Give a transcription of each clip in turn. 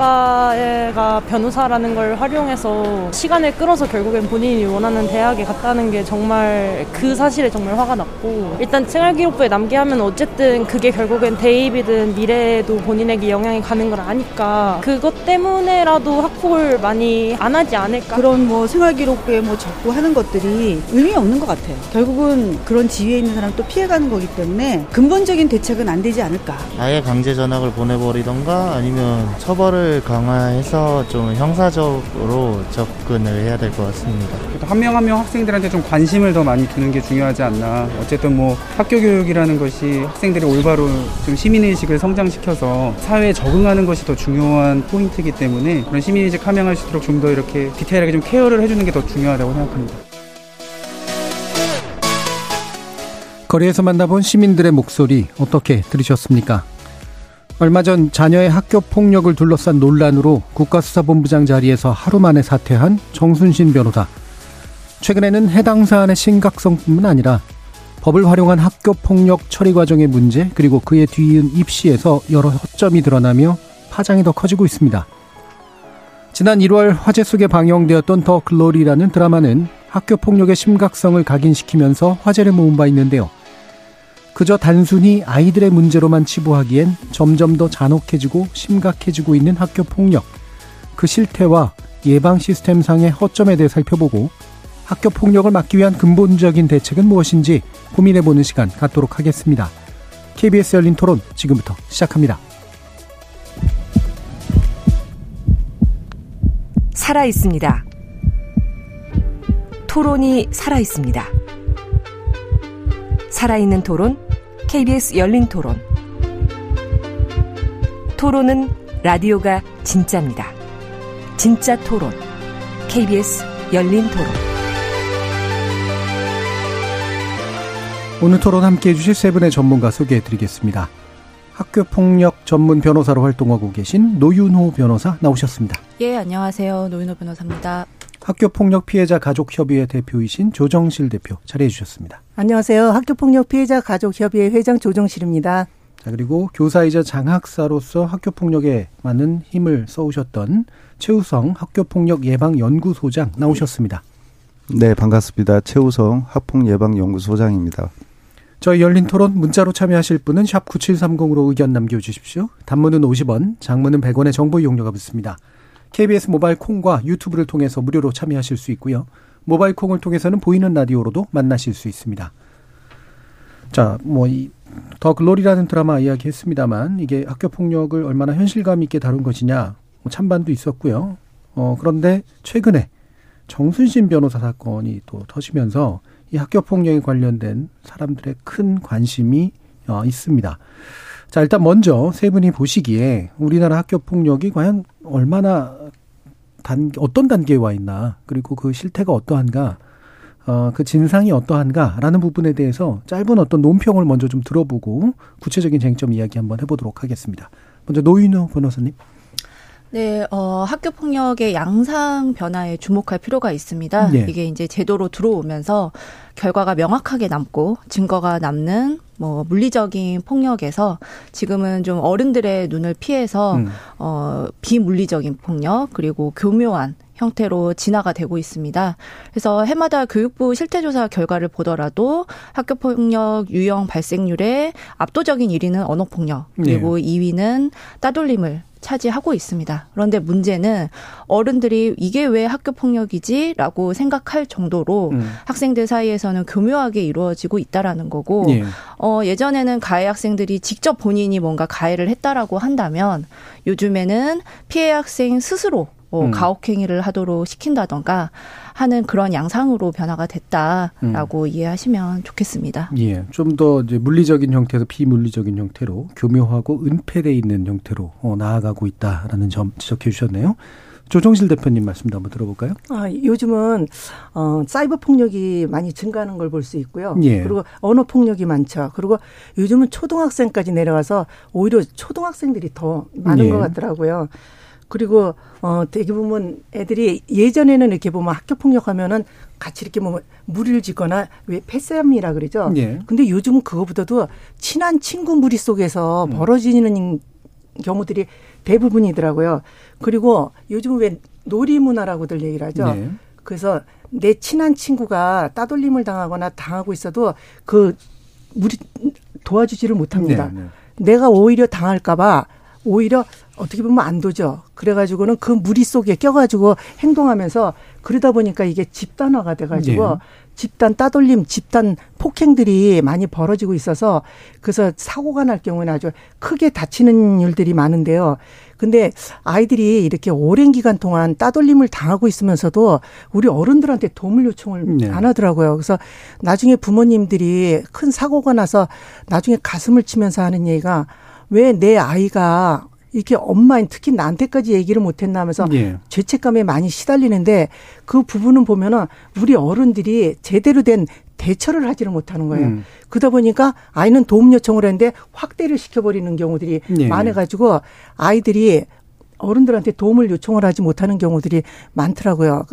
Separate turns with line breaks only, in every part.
아빠가 변호사라는 걸 활용해서 시간을 끌어서 결국엔 본인이 원하는 대학에 갔다는 게 정말 그 사실에 정말 화가 났고 일단 생활기록부에 남게 하면 어쨌든 그게 결국엔 대입이든 미래에도 본인에게 영향이 가는 걸 아니까 그것 때문에라도 학폭을 많이 안 하지 않을까.
그런 뭐 생활기록부에 뭐 적고 하는 것들이 의미 없는 것 같아요. 결국은 그런 지위에 있는 사람 또 피해가는 거기 때문에 근본적인 대책은 안 되지 않을까.
아예 강제 전학을 보내버리던가 아니면 처벌을 강화해서 좀 형사적으로 접근을 해야 될 것 같습니다.
한 명 한 명 학생들한테 좀 관심을 더 많이 두는 게 중요하지 않나. 어쨌든 뭐 학교 교육이라는 것이 학생들이 올바로 좀 시민의식을 성장시켜서 사회에 적응하는 것이 더 중요한 포인트이기 때문에 그런 시민의식 함양할 수 있도록 좀 더 이렇게 디테일하게 좀 케어를 해주는 게 더 중요하다고 생각합니다.
거리에서 만나본 시민들의 목소리 어떻게 들으셨습니까? 얼마 전 자녀의 학교 폭력을 둘러싼 논란으로 국가수사본부장 자리에서 하루 만에 사퇴한 정순신 변호사. 최근에는 해당 사안의 심각성뿐만 아니라 법을 활용한 학교 폭력 처리 과정의 문제 그리고 그에 뒤이은 입시에서 여러 허점이 드러나며 파장이 더 커지고 있습니다. 지난 1월 화제 속에 방영되었던 더 글로리라는 드라마는 학교 폭력의 심각성을 각인시키면서 화제를 모은 바 있는데요. 그저 단순히 아이들의 문제로만 치부하기엔 점점 더 잔혹해지고 심각해지고 있는 학교 폭력. 그 실태와 예방 시스템상의 허점에 대해 살펴보고 학교 폭력을 막기 위한 근본적인 대책은 무엇인지 고민해보는 시간 갖도록 하겠습니다. KBS 열린 토론 지금부터 시작합니다.
살아 있습니다. 토론이 살아 있습니다. 살아있는 토론, KBS 열린 토론. 토론은 라디오가 진짜입니다. 진짜 토론, KBS 열린 토론.
오늘 토론 함께 해주실 세 분의 전문가 소개해 드리겠습니다. 학교 폭력 전문 변호사로 활동하고 계신 노윤호 변호사 나오셨습니다.
예, 안녕하세요. 노윤호 변호사입니다.
학교폭력 피해자 가족협의회 대표이신 조정실 대표 자리해 주셨습니다.
안녕하세요. 학교폭력 피해자 가족협의회 회장 조정실입니다.
자, 그리고 교사이자 장학사로서 학교폭력에 많은 힘을 써오셨던 최우성 학교폭력 예방연구소장 나오셨습니다.
네, 반갑습니다. 최우성 학폭예방연구소장입니다.
저희 열린 토론 문자로 참여하실 분은 샵 9730으로 의견 남겨주십시오. 단문은 50원, 장문은 100원의 정보 이용료가 붙습니다. KBS 모바일 콩과 유튜브를 통해서 무료로 참여하실 수 있고요. 모바일 콩을 통해서는 보이는 라디오로도 만나실 수 있습니다. 자, 뭐, 이, 더 글로리라는 드라마 이야기 했습니다만, 이게 학교 폭력을 얼마나 현실감 있게 다룬 것이냐, 뭐 찬반도 있었고요. 어, 그런데 최근에 정순신 변호사 사건이 또 터지면서 이 학교 폭력에 관련된 사람들의 큰 관심이 어, 있습니다. 자, 일단 먼저 세 분이 보시기에 우리나라 학교 폭력이 과연 얼마나 단, 어떤 단계에 와 있나, 그리고 그 실태가 어떠한가, 어, 그 진상이 어떠한가라는 부분에 대해서 짧은 어떤 논평을 먼저 좀 들어보고 구체적인 쟁점 이야기 한번 해보도록 하겠습니다. 먼저 노인호 변호사님.
네, 어, 학교 폭력의 양상 변화에 주목할 필요가 있습니다. 네. 이게 이제 제도로 들어오면서 결과가 명확하게 남고 증거가 남는 뭐 물리적인 폭력에서 지금은 좀 어른들의 눈을 피해서 음. 어 비물리적인 폭력 그리고 교묘한 형태로 진화가 되고 있습니다. 그래서 해마다 교육부 실태조사 결과를 보더라도 학교 폭력 유형 발생률의 압도적인 1위는 언어 폭력, 그리고 네. 2위는 따돌림을 차지하고 있습니다. 그런데 문제는 어른들이 이게 왜 학교 폭력이지라고 생각할 정도로 음. 학생들 사이에서는 교묘하게 이루어지고 있다라는 거고 예. 어 예전에는 가해 학생들이 직접 본인이 뭔가 가해를 했다라고 한다면 요즘에는 피해 학생 스스로 뭐 음. 가혹행위를 하도록 시킨다던가 하는 그런 양상으로 변화가 됐다라고 음. 이해하시면 좋겠습니다.
예. 좀 더 이제 물리적인 형태에서 비물리적인 형태로 교묘하고 은폐돼 있는 형태로 어, 나아가고 있다라는 점 지적해 주셨네요. 조정실 대표님 말씀도 한번 들어볼까요?
아, 요즘은 어, 사이버 폭력이 많이 증가하는 걸 볼 수 있고요. 예. 그리고 언어 폭력이 많죠. 그리고 요즘은 초등학생까지 내려와서 오히려 초등학생들이 더 많은 예. 것 같더라고요. 그리고 어 되게 보면 애들이 예전에는 이렇게 보면 학교 폭력하면은 같이 이렇게 뭐 무리를 짓거나 왜 패싸움이라 그러죠. 예. 근데 요즘은 그거보다도 친한 친구 무리 속에서 음. 벌어지는 경우들이 대부분이더라고요. 그리고 요즘 왜 놀이 문화라고들 얘기를 하죠. 네. 그래서 내 친한 친구가 따돌림을 당하거나 당하고 있어도 그 무리 도와주지를 못합니다. 네, 네. 내가 오히려 당할까봐 오히려 어떻게 보면 안도죠. 그래가지고는 그 무리 속에 껴가지고 행동하면서 그러다 보니까 이게 집단화가 돼가지고 네. 집단 따돌림, 집단 폭행들이 많이 벌어지고 있어서 그래서 사고가 날 경우는 아주 크게 다치는 일들이 많은데요. 근데 아이들이 이렇게 오랜 기간 동안 따돌림을 당하고 있으면서도 우리 어른들한테 도움을 요청을 네. 안 하더라고요. 그래서 나중에 부모님들이 큰 사고가 나서 나중에 가슴을 치면서 하는 얘기가 왜 내 아이가 이렇게 엄마인 특히 나한테까지 얘기를 못했나 하면서 예. 죄책감에 많이 시달리는데 그 부분은 보면은 우리 어른들이 제대로 된 대처를 하지를 못하는 거예요. 음. 그러다 보니까 아이는 도움 요청을 했는데 확대를 시켜버리는 경우들이 예. 많아가지고 아이들이 어른들한테 도움을 요청을 하지 못하는 경우들이 많더라고요.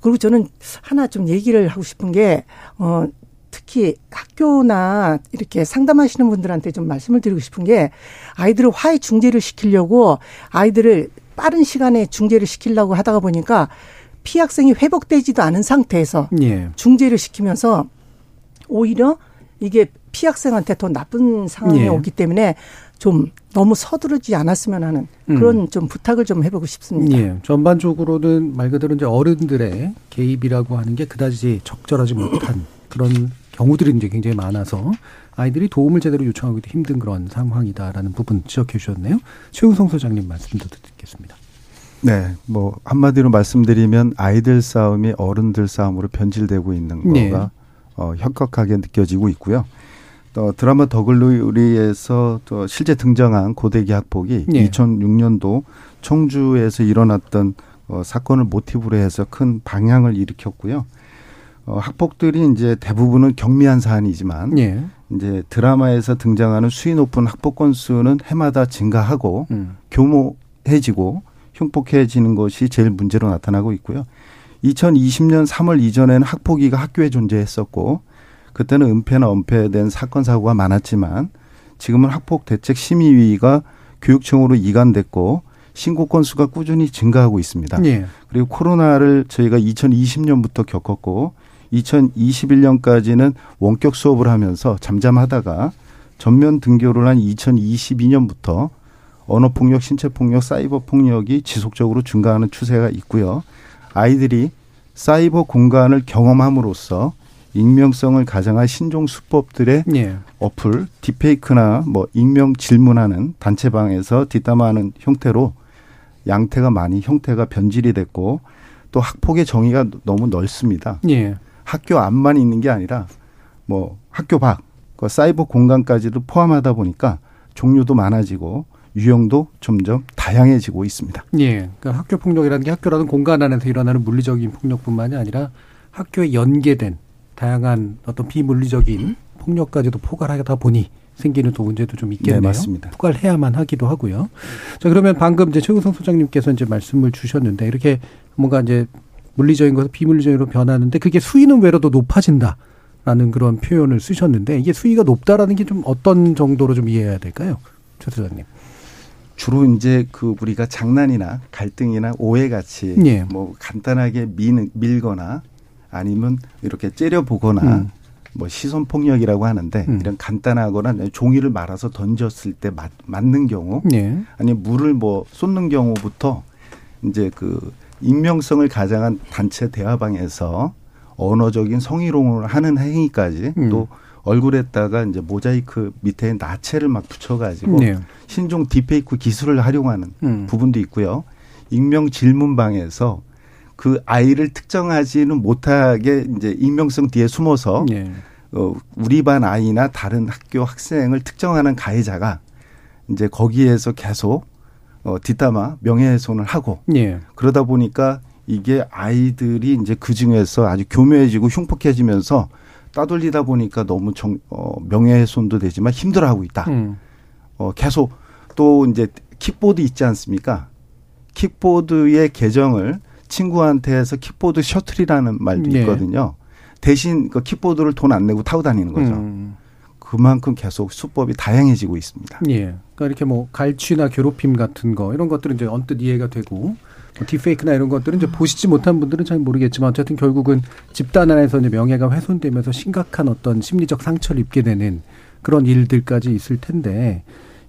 그리고 저는 하나 좀 얘기를 하고 싶은 게, 어, 특히 학교나 이렇게 상담하시는 분들한테 좀 말씀을 드리고 싶은 게 아이들을 화해 중재를 시키려고 아이들을 빠른 시간에 중재를 시키려고 하다가 보니까 피학생이 회복되지도 않은 상태에서 예. 중재를 시키면서 오히려 이게 피학생한테 더 나쁜 상황이 예. 오기 때문에 좀 너무 서두르지 않았으면 하는 그런 음. 좀 부탁을 좀 해보고 싶습니다.
예. 전반적으로는 말 그대로 이제 어른들의 개입이라고 하는 게 그다지 적절하지 못한 그런 경우들이 이제 굉장히 많아서 아이들이 도움을 제대로 요청하기도 힘든 그런 상황이다라는 부분 지적해 주셨네요. 최우성 소장님 말씀도 듣겠습니다.
네, 뭐 한마디로 말씀드리면 아이들 싸움이 어른들 싸움으로 변질되고 있는 네. 거가 어, 현격하게 느껴지고 있고요. 또 드라마 더글로리에서 또 실제 등장한 고대기 학폭이 네. 2006년도 청주에서 일어났던 어, 사건을 모티브로 해서 큰 방향을 일으켰고요. 어, 학폭들이 이제 대부분은 경미한 사안이지만 예. 이제 드라마에서 등장하는 수위 높은 학폭 건수는 해마다 증가하고 음. 교모해지고 흉폭해지는 것이 제일 문제로 나타나고 있고요. 2020년 3월 이전에는 학폭위가 학교에 존재했었고 그때는 은폐나 은폐된 사건 사고가 많았지만 지금은 학폭 대책 심의위가 교육청으로 이관됐고 신고 건수가 꾸준히 증가하고 있습니다. 예. 그리고 코로나를 저희가 2020년부터 겪었고 2021년까지는 원격 수업을 하면서 잠잠하다가 전면 등교를 한 2022년부터 언어폭력, 신체폭력, 사이버 폭력이 지속적으로 증가하는 추세가 있고요. 아이들이 사이버 공간을 경험함으로써 익명성을 가장한 신종 수법들의 예. 어플, 딥페이크나 뭐 익명 질문하는 단체방에서 뒷담화하는 형태로 양태가 많이 형태가 변질이 됐고 또 학폭의 정의가 너무 넓습니다. 예. 학교 안만 있는 게 아니라 뭐 학교 밖, 그 사이버 공간까지도 포함하다 보니까 종류도 많아지고 유형도 점점 다양해지고 있습니다.
예. 그러니까 학교 폭력이라는 게 학교라는 공간 안에서 일어나는 물리적인 폭력뿐만이 아니라 학교에 연계된 다양한 어떤 비물리적인 폭력까지도 포괄하다 보니 생기는 또 문제도 좀 있겠네요. 네,
맞습니다.
포괄해야만 하기도 하고요. 자, 그러면 방금 이제 최우성 소장님께서 이제 말씀을 주셨는데 이렇게 뭔가 이제 물리적인 것을 비물리적으로 변하는데 그게 수위는 외로도 높아진다라는 그런 표현을 쓰셨는데 이게 수위가 높다라는 게 좀 어떤 정도로 좀 이해해야 될까요? 최 소장님.
주로 이제 그 우리가 장난이나 갈등이나 오해 같이 예. 뭐 간단하게 밀, 밀거나 아니면 이렇게 째려보거나 음. 뭐 시선 폭력이라고 하는데 음. 이런 간단하거나 종이를 말아서 던졌을 때 맞, 맞는 경우 예. 아니면 물을 뭐 쏟는 경우부터 이제 그 익명성을 가장한 단체 대화방에서 언어적인 성희롱을 하는 행위까지 음. 또 얼굴에다가 이제 모자이크 밑에 나체를 막 붙여가지고 네. 신종 디페이크 기술을 활용하는 음. 부분도 있고요. 익명 질문방에서 그 아이를 특정하지는 못하게 이제 익명성 뒤에 숨어서 네. 어, 우리 반 아이나 다른 학교 학생을 특정하는 가해자가 이제 거기에서 계속 어, 뒷담화 명예훼손을 하고 예. 그러다 보니까 이게 아이들이 이제 그 중에서 아주 교묘해지고 흉폭해지면서 따돌리다 보니까 너무 정, 어, 명예훼손도 되지만 힘들어하고 있다. 음. 어, 계속 또 이제 킥보드 있지 않습니까? 킥보드의 계정을 친구한테 해서 킥보드 셔틀이라는 말도 네. 있거든요. 대신 그 킥보드를 돈 안 내고 타고 다니는 거죠. 음. 그만큼 계속 수법이 다양해지고 있습니다.
예. 그러니까 이렇게 뭐 갈취나 괴롭힘 같은 거 이런 것들은 이제 언뜻 이해가 되고 뭐 디페이크나 이런 것들은 이제 보시지 못한 분들은 잘 모르겠지만 어쨌든 결국은 집단 안에서 이제 명예가 훼손되면서 심각한 어떤 심리적 상처를 입게 되는 그런 일들까지 있을 텐데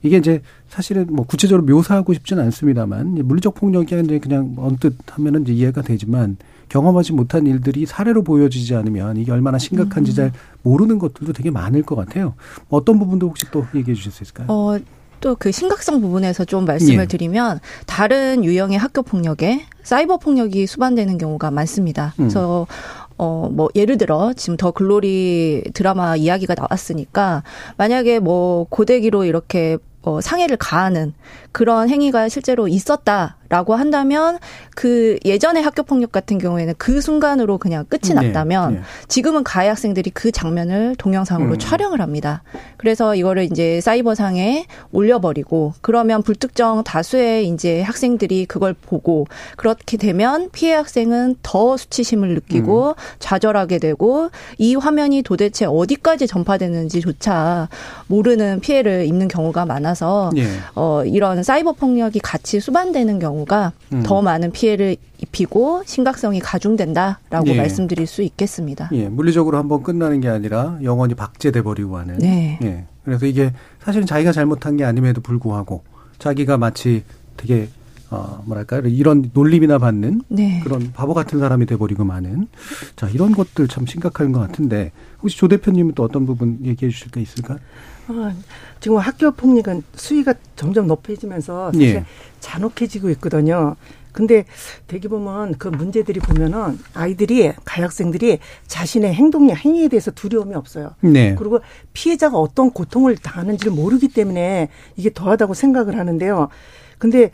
이게 이제 사실은 뭐 구체적으로 묘사하고 싶지는 않습니다만 물리적 폭력이 아니라 그냥 언뜻 하면은 이제 이해가 되지만 경험하지 못한 일들이 사례로 보여지지 않으면 이게 얼마나 심각한지 음. 잘 모르는 것들도 되게 많을 것 같아요. 어떤 부분도 혹시 또 얘기해 주실 수 있을까요? 어.
또그 심각성 부분에서 좀 말씀을 예. 드리면 다른 유형의 학교 폭력에 사이버 폭력이 수반되는 경우가 많습니다. 음. 그래서 어, 뭐, 예를 들어, 지금 더 글로리 드라마 이야기가 나왔으니까, 만약에 뭐, 고데기로 이렇게 어, 상해를 가하는 그런 행위가 실제로 있었다 라고 한다면 그 예전의 학교 폭력 같은 경우에는 그 순간으로 그냥 끝이 네, 났다면 네. 지금은 가해 학생들이 그 장면을 동영상으로 음. 촬영을 합니다. 그래서 이거를 이제 사이버상에 올려버리고 그러면 불특정 다수의 이제 학생들이 그걸 보고 그렇게 되면 피해 학생은 더 수치심을 느끼고 음. 좌절하게 되고 이 화면이 도대체 어디까지 전파되는지조차 모르는 피해를 입는 경우가 많아서 네. 어 이런 사이버 폭력이 같이 수반되는 경우 가 음. 더 많은 피해를 입히고 심각성이 가중된다라고 예. 말씀드릴 수 있겠습니다.
예, 물리적으로 한번 끝나는 게 아니라 영원히 박제돼 버리고 하는. 네. 예. 그래서 이게 사실은 자기가 잘못한 게 아님에도 불구하고 자기가 마치 되게 어 뭐랄까 이런 놀림이나 받는 네. 그런 바보 같은 사람이 돼버리고 마는 자 이런 것들 참 심각한 것 같은데 혹시 조 대표님은 또 어떤 부분 얘기해 주실 까 있을까?
어, 지금 학교 폭력은 수위가 점점 높아지면서 사실 예. 잔혹해지고 있거든요. 근데 대기 보면 그 문제들이 보면은 아이들이 가학생들이 자신의 행동이 행위에 대해서 두려움이 없어요. 네. 그리고 피해자가 어떤 고통을 당하는지를 모르기 때문에 이게 더하다고 생각을 하는데요. 근데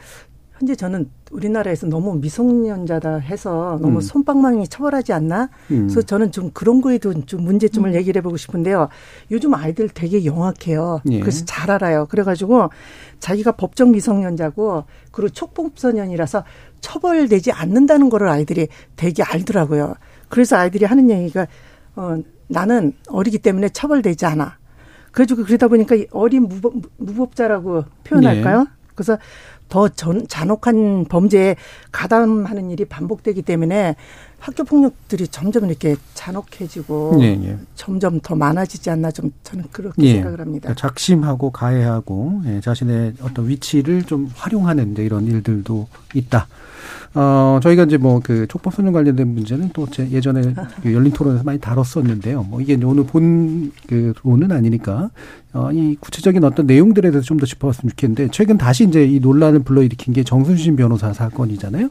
현재 저는 우리나라에서 너무 미성년자다 해서 너무 음. 손방망이 처벌하지 않나? 음. 그래서 저는 좀 그런 거에도 좀 문제점을 음. 얘기를 해보고 싶은데요. 요즘 아이들 되게 영악해요. 예. 그래서 잘 알아요. 그래가지고 자기가 법정 미성년자고 그리고 촉법소년이라서 처벌되지 않는다는 거를 아이들이 되게 알더라고요. 그래서 아이들이 하는 얘기가 어 나는 어리기 때문에 처벌되지 않아. 그래가지고 그러다 보니까 어린 무법, 무법자라고 표현할까요? 네. 그래서 더 전, 잔혹한 범죄에 가담하는 일이 반복되기 때문에 학교 폭력들이 점점 이렇게 잔혹해지고 예, 예. 점점 더 많아지지 않나 좀 저는 그렇게 예. 생각을 합니다.
그러니까 작심하고 가해하고 예, 자신의 어떤 위치를 좀 활용하는 이제 이런 일들도 있다. 어, 저희가 이제 뭐 그 촉법 소년 관련된 문제는 또 제 예전에 그 열린 토론에서 많이 다뤘었는데요. 뭐 이게 오늘 본 그 론은 아니니까 어, 이 구체적인 어떤 내용들에 대해서 좀 더 짚어봤으면 좋겠는데 최근 다시 이제 이 논란을 불러일으킨 게 정순신 변호사 사건이잖아요.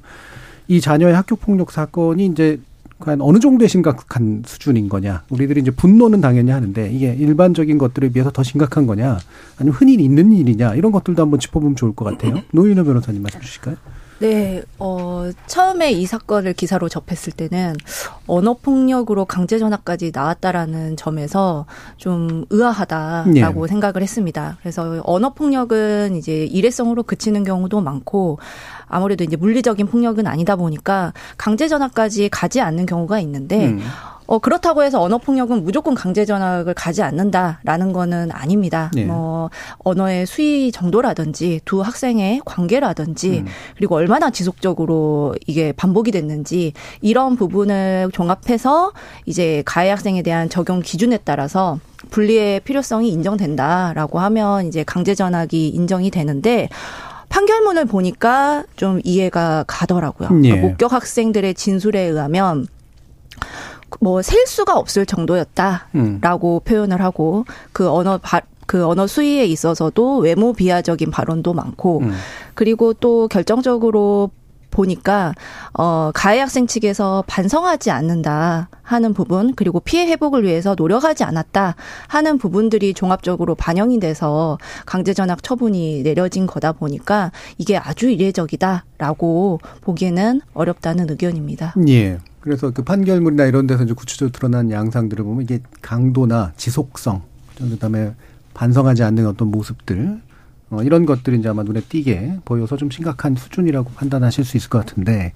이 자녀의 학교 폭력 사건이 이제 과연 어느 정도의 심각한 수준인 거냐. 우리들이 이제 분노는 당연히 하는데 이게 일반적인 것들에 비해서 더 심각한 거냐. 아니면 흔히 있는 일이냐. 이런 것들도 한번 짚어보면 좋을 것 같아요. 노인호 변호사님 말씀 주실까요?
네, 어, 처음에 이 사건을 기사로 접했을 때는 언어폭력으로 강제전화까지 나왔다라는 점에서 좀 의아하다라고 네. 생각을 했습니다. 그래서 언어폭력은 이제 일회성으로 그치는 경우도 많고 아무래도 이제 물리적인 폭력은 아니다 보니까 강제전화까지 가지 않는 경우가 있는데 음. 어, 그렇다고 해서 언어 폭력은 무조건 강제 전학을 가지 않는다라는 거는 아닙니다. 네. 뭐 언어의 수위 정도라든지 두 학생의 관계라든지 음. 그리고 얼마나 지속적으로 이게 반복이 됐는지 이런 부분을 종합해서 이제 가해 학생에 대한 적용 기준에 따라서 분리의 필요성이 인정된다라고 하면 이제 강제 전학이 인정이 되는데 판결문을 보니까 좀 이해가 가더라고요. 예. 그러니까 목격 학생들의 진술에 의하면 뭐 셀 수가 없을 정도였다라고 음. 표현을 하고 그 언어 바, 그 언어 수위에 있어서도 외모 비하적인 발언도 많고 음. 그리고 또 결정적으로 보니까 어 가해 학생 측에서 반성하지 않는다 하는 부분 그리고 피해 회복을 위해서 노력하지 않았다 하는 부분들이 종합적으로 반영이 돼서 강제 전학 처분이 내려진 거다 보니까 이게 아주 이례적이다라고 보기에는 어렵다는 의견입니다.
예. 그래서 그 판결문이나 이런 데서 이제 구체적으로 드러난 양상들을 보면 이게 강도나 지속성, 그다음에 반성하지 않는 어떤 모습들, 어, 이런 것들이 이제 아마 눈에 띄게 보여서 좀 심각한 수준이라고 판단하실 수 있을 것 같은데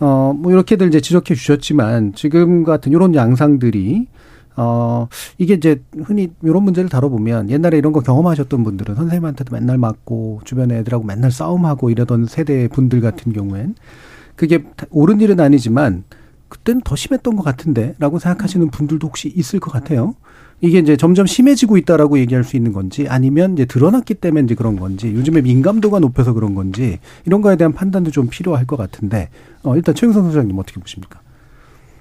어, 뭐 이렇게들 이제 지적해 주셨지만 지금 같은 이런 양상들이 어, 이게 이제 흔히 이런 문제를 다뤄보면 옛날에 이런 거 경험하셨던 분들은 선생님한테도 맨날 맞고 주변 애들하고 맨날 싸움하고 이러던 세대 분들 같은 경우엔 그게 옳은 일은 아니지만 그때는 더 심했던 것 같은데 라고 생각하시는 분들도 혹시 있을 것 같아요. 이게 이제 점점 심해지고 있다라고 얘기할 수 있는 건지 아니면 이제 드러났기 때문에 이제 그런 건지 요즘에 민감도가 높여서 그런 건지 이런 거에 대한 판단도 좀 필요할 것 같은데 어, 일단 최영선 소장님 어떻게 보십니까?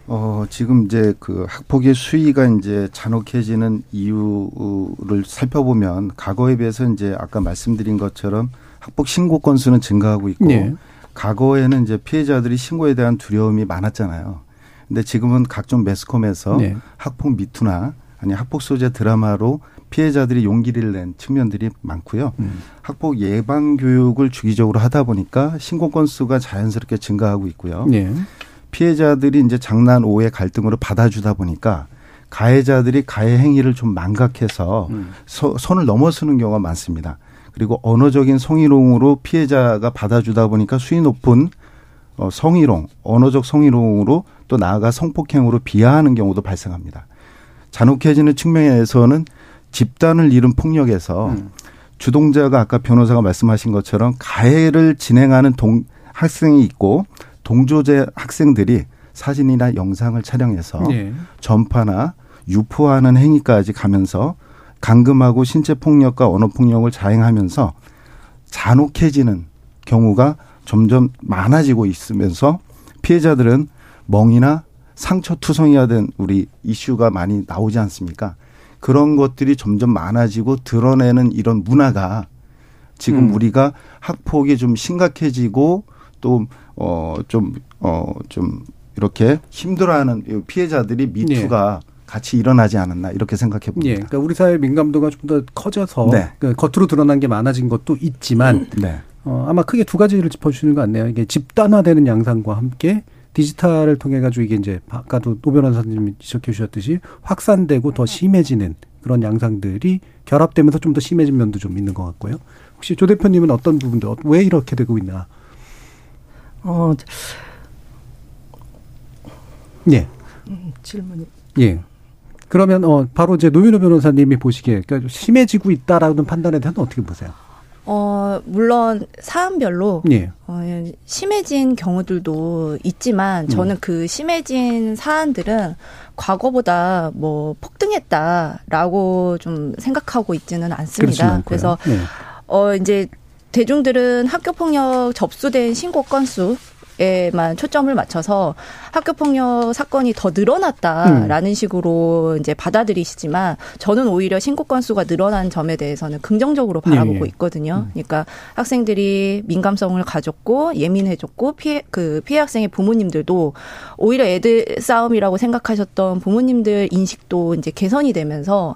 어, 지금 이제 그 학폭의 수위가 이제 잔혹해지는 이유를 살펴보면 과거에 비해서 이제 아까 말씀드린 것처럼 학폭 신고 건수는 증가하고 있고 네. 과거에는 이제 피해자들이 신고에 대한 두려움이 많았잖아요. 근데 지금은 각종 매스컴에서 네. 학폭 미투나 아니 학폭 소재 드라마로 피해자들이 용기를 낸 측면들이 많고요. 음. 학폭 예방 교육을 주기적으로 하다 보니까 신고 건수가 자연스럽게 증가하고 있고요. 네. 피해자들이 이제 장난 오해 갈등으로 받아주다 보니까 가해자들이 가해 행위를 좀 망각해서 음. 서, 선을 넘어서는 경우가 많습니다. 그리고 언어적인 성희롱으로 피해자가 받아주다 보니까 수위 높은 어, 성희롱, 언어적 성희롱으로 또 나아가 성폭행으로 비하하는 경우도 발생합니다. 잔혹해지는 측면에서는 집단을 이룬 폭력에서 음. 주동자가 아까 변호사가 말씀하신 것처럼 가해를 진행하는 동, 학생이 있고 동조제 학생들이 사진이나 영상을 촬영해서 네. 전파나 유포하는 행위까지 가면서 감금하고 신체 폭력과 언어 폭력을 자행하면서 잔혹해지는 경우가 점점 많아지고 있으면서 피해자들은 멍이나 상처 투성이가 된 우리 이슈가 많이 나오지 않습니까? 그런 것들이 점점 많아지고 드러내는 이런 문화가 지금 음. 우리가 학폭이 좀 심각해지고 또 어, 좀, 어, 좀, 이렇게 힘들어하는 피해자들이 미투가 네. 같이 일어나지 않았나 이렇게 생각해 봅니다. 예,
그러니까 우리 사회 민감도가 좀 더 커져서 네. 그 겉으로 드러난 게 많아진 것도 있지만 네. 어, 아마 크게 두 가지를 짚어주시는 것 같네요. 이게 집단화되는 양상과 함께 디지털을 통해 가지고 이게 이제 아까도 노 변호사님이 지적해 주셨듯이 확산되고 더 심해지는 그런 양상들이 결합되면서 좀 더 심해진 면도 좀 있는 것 같고요. 혹시 조 대표님은 어떤 부분들 왜 이렇게 되고 있나 어,
예. 음, 질문이.
예. 그러면 어 바로 이제 노민호 변호사님이 보시기에 그러니까 심해지고 있다라는 판단에 대해서 어떻게 보세요?
어 물론 사안별로 예. 어, 심해진 경우들도 있지만 저는 음. 그 심해진 사안들은 과거보다 뭐 폭등했다라고 좀 생각하고 있지는 않습니다. 그래서 예. 어 이제 대중들은 학교 폭력 접수된 신고 건수 에만 초점을 맞춰서 학교 폭력 사건이 더 늘어났다라는 음. 식으로 이제 받아들이시지만 저는 오히려 신고 건수가 늘어난 점에 대해서는 긍정적으로 바라보고 예, 예. 있거든요. 음. 그러니까 학생들이 민감성을 가졌고 예민해졌고 피해 그 피해 학생의 부모님들도 오히려 애들 싸움이라고 생각하셨던 부모님들 인식도 이제 개선이 되면서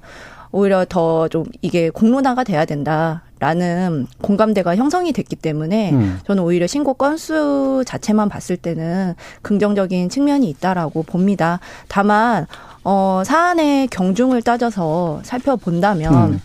오히려 더 좀 이게 공론화가 돼야 된다. 라는 공감대가 형성이 됐기 때문에 음. 저는 오히려 신고 건수 자체만 봤을 때는 긍정적인 측면이 있다라고 봅니다. 다만 어 사안의 경중을 따져서 살펴본다면 음.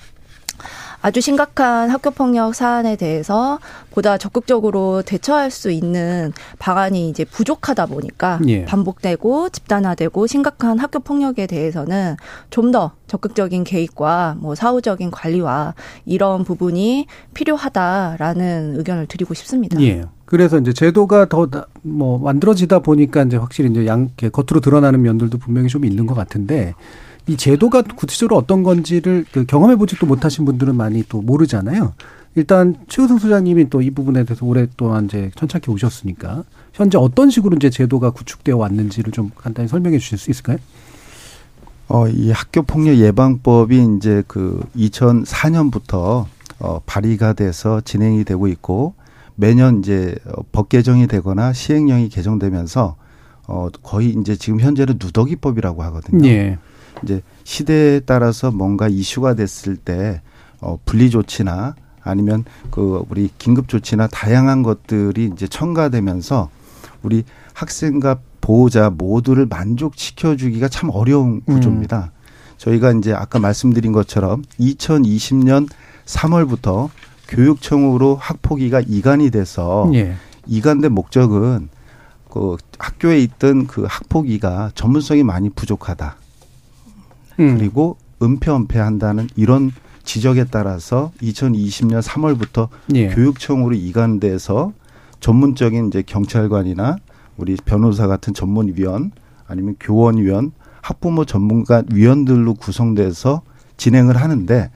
아주 심각한 학교 폭력 사안에 대해서 보다 적극적으로 대처할 수 있는 방안이 이제 부족하다 보니까 예. 반복되고 집단화되고 심각한 학교 폭력에 대해서는 좀 더 적극적인 개입과 뭐 사후적인 관리와 이런 부분이 필요하다라는 의견을 드리고 싶습니다.
예. 그래서 이제 제도가 더 뭐 만들어지다 보니까 이제 확실히 이제 양 겉으로 드러나는 면들도 분명히 좀 있는 것 같은데 이 제도가 구체적으로 어떤 건지를 그 경험해 보지도 못하신 분들은 많이 또 모르잖아요. 일단 최우승 소장님이 또 이 부분에 대해서 오랫동안 이제 천착해 오셨으니까 현재 어떤 식으로 이제 제도가 구축되어 왔는지를 좀 간단히 설명해 주실 수 있을까요?
어, 이 학교 폭력 예방법이 이제 그 2004년부터 어, 발의가 돼서 진행이 되고 있고 매년 이제 어, 법 개정이 되거나 시행령이 개정되면서 어, 거의 이제 지금 현재는 누더기법이라고 하거든요. 예. 이제 시대에 따라서 뭔가 이슈가 됐을 때 어, 분리 조치나 아니면 그 우리 긴급 조치나 다양한 것들이 이제 첨가되면서 우리 학생과 보호자 모두를 만족시켜 주기가 참 어려운 음. 구조입니다. 음. 저희가 이제 아까 말씀드린 것처럼 2020년 3월부터 교육청으로 학폭위가 이관이 돼서 예. 이관된 목적은 그 학교에 있던 그 학폭위가 전문성이 많이 부족하다. 음. 그리고 은폐 은폐한다는 이런 지적에 따라서 2020년 3월부터 예. 교육청으로 이관돼서 전문적인 이제 경찰관이나 우리 변호사 같은 전문위원 아니면 교원위원, 학부모 전문가 위원들로 구성돼서 진행을 하는데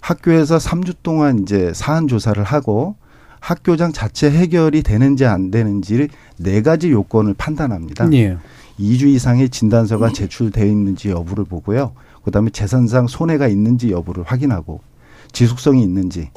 학교에서 3주 동안 이제 사안 조사를 하고 학교장 자체 해결이 되는지 안 되는지를 네 가지 요건을 판단합니다. 예. 2주 이상의 진단서가 제출되어 있는지 여부를 보고요. 그다음에 재산상 손해가 있는지 여부를 확인하고 지속성이 있는지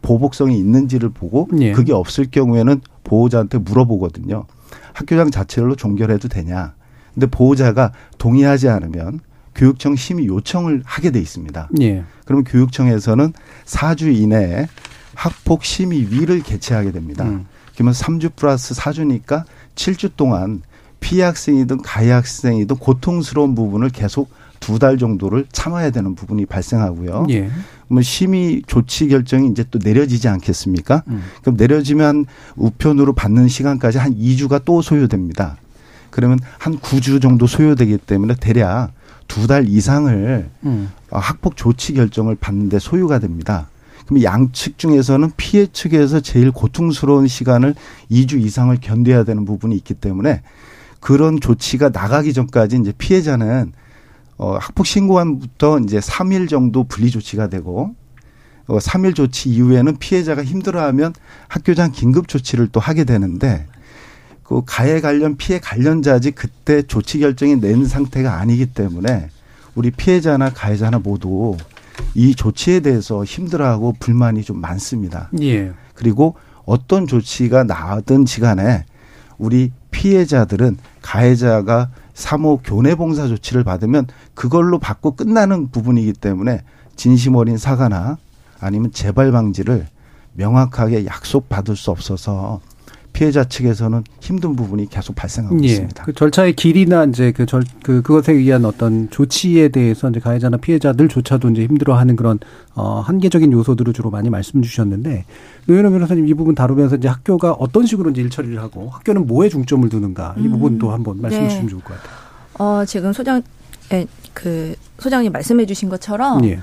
보복성이 있는지를 보고 예. 그게 없을 경우에는 보호자한테 물어보거든요. 학교장 자체로 종결해도 되냐. 근데 보호자가 동의하지 않으면 교육청 심의 요청을 하게 돼 있습니다. 예. 그러면 교육청에서는 4주 이내에 학폭 심의위를 개최하게 됩니다. 음. 그러면 3주 플러스 4주니까 7주 동안 피해 학생이든 가해 학생이든 고통스러운 부분을 계속 두 달 정도를 참아야 되는 부분이 발생하고요. 예. 뭐 심의 조치 결정이 이제 또 내려지지 않겠습니까? 음. 그럼 내려지면 우편으로 받는 시간까지 한 2주가 또 소요됩니다. 그러면 한 9주 정도 소요되기 때문에 대략 두 달 이상을 음. 학폭 조치 결정을 받는데 소요가 됩니다. 그럼 양측 중에서는 피해 측에서 제일 고통스러운 시간을 2주 이상을 견뎌야 되는 부분이 있기 때문에 그런 조치가 나가기 전까지 이제 피해자는 어 학폭 신고한부터 이제 3일 정도 분리 조치가 되고 어 3일 조치 이후에는 피해자가 힘들어하면 학교장 긴급 조치를 또 하게 되는데 그 가해 관련 피해 관련자지 그때 조치 결정이 낸 상태가 아니기 때문에 우리 피해자나 가해자나 모두 이 조치에 대해서 힘들어하고 불만이 좀 많습니다. 예. 그리고 어떤 조치가 나든지 간에 우리 피해자들은 가해자가 사모 교내 봉사 조치를 받으면 그걸로 받고 끝나는 부분이기 때문에 진심 어린 사과나 아니면 재발 방지를 명확하게 약속 받을 수 없어서 피해자 측에서는 힘든 부분이 계속 발생하고 예. 있습니다.
그 절차의 길이나 이제 그 절, 그, 그것에 의한 어떤 조치에 대해서 이제 가해자나 피해자들조차도 이제 힘들어하는 그런, 어, 한계적인 요소들을 주로 많이 말씀 주셨는데, 노현호 변호사님 이 부분 다루면서 이제 학교가 어떤 식으로 이제 일 처리를 하고 학교는 뭐에 중점을 두는가 이 음. 부분도 한번 말씀 네. 주시면 좋을 것 같아요.
어, 지금 소장, 에, 그, 소장님 말씀해 주신 것처럼, 예.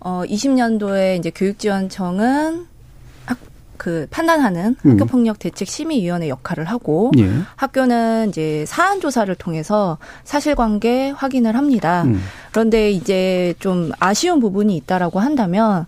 어, 20년도에 이제 교육지원청은 그 판단하는 음. 학교폭력 대책 심의위원회 역할을 하고 예. 학교는 이제 사안 조사를 통해서 사실관계 확인을 합니다. 음. 그런데 이제 좀 아쉬운 부분이 있다라고 한다면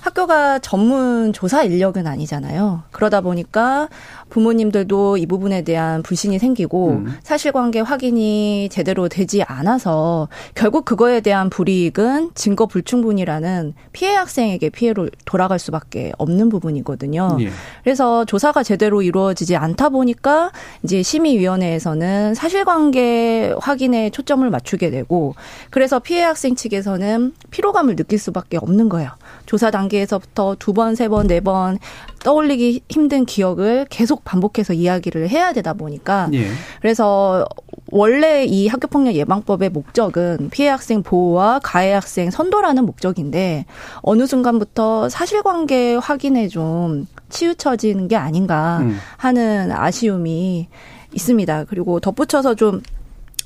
학교가 전문 조사 인력은 아니잖아요. 그러다 보니까 부모님들도 이 부분에 대한 불신이 생기고 음. 사실관계 확인이 제대로 되지 않아서 결국 그거에 대한 불이익은 증거 불충분이라는 피해 학생에게 피해로 돌아갈 수밖에 없는 부분이거든요. 예. 그래서 조사가 제대로 이루어지지 않다 보니까 이제 심의위원회에서는 사실관계 확인에 초점을 맞추게 되고 그래서 피해 학생 측에서는 피로감을 느낄 수밖에 없는 거예요. 조사 단계에서부터 두 번, 세 번, 네 번 떠올리기 힘든 기억을 계속 반복해서 이야기를 해야 되다 보니까 예. 그래서 원래 이 학교폭력 예방법의 목적은 피해 학생 보호와 가해 학생 선도라는 목적인데 어느 순간부터 사실관계 확인에 좀 치우쳐지는 게 아닌가 음. 하는 아쉬움이 있습니다. 그리고 덧붙여서 좀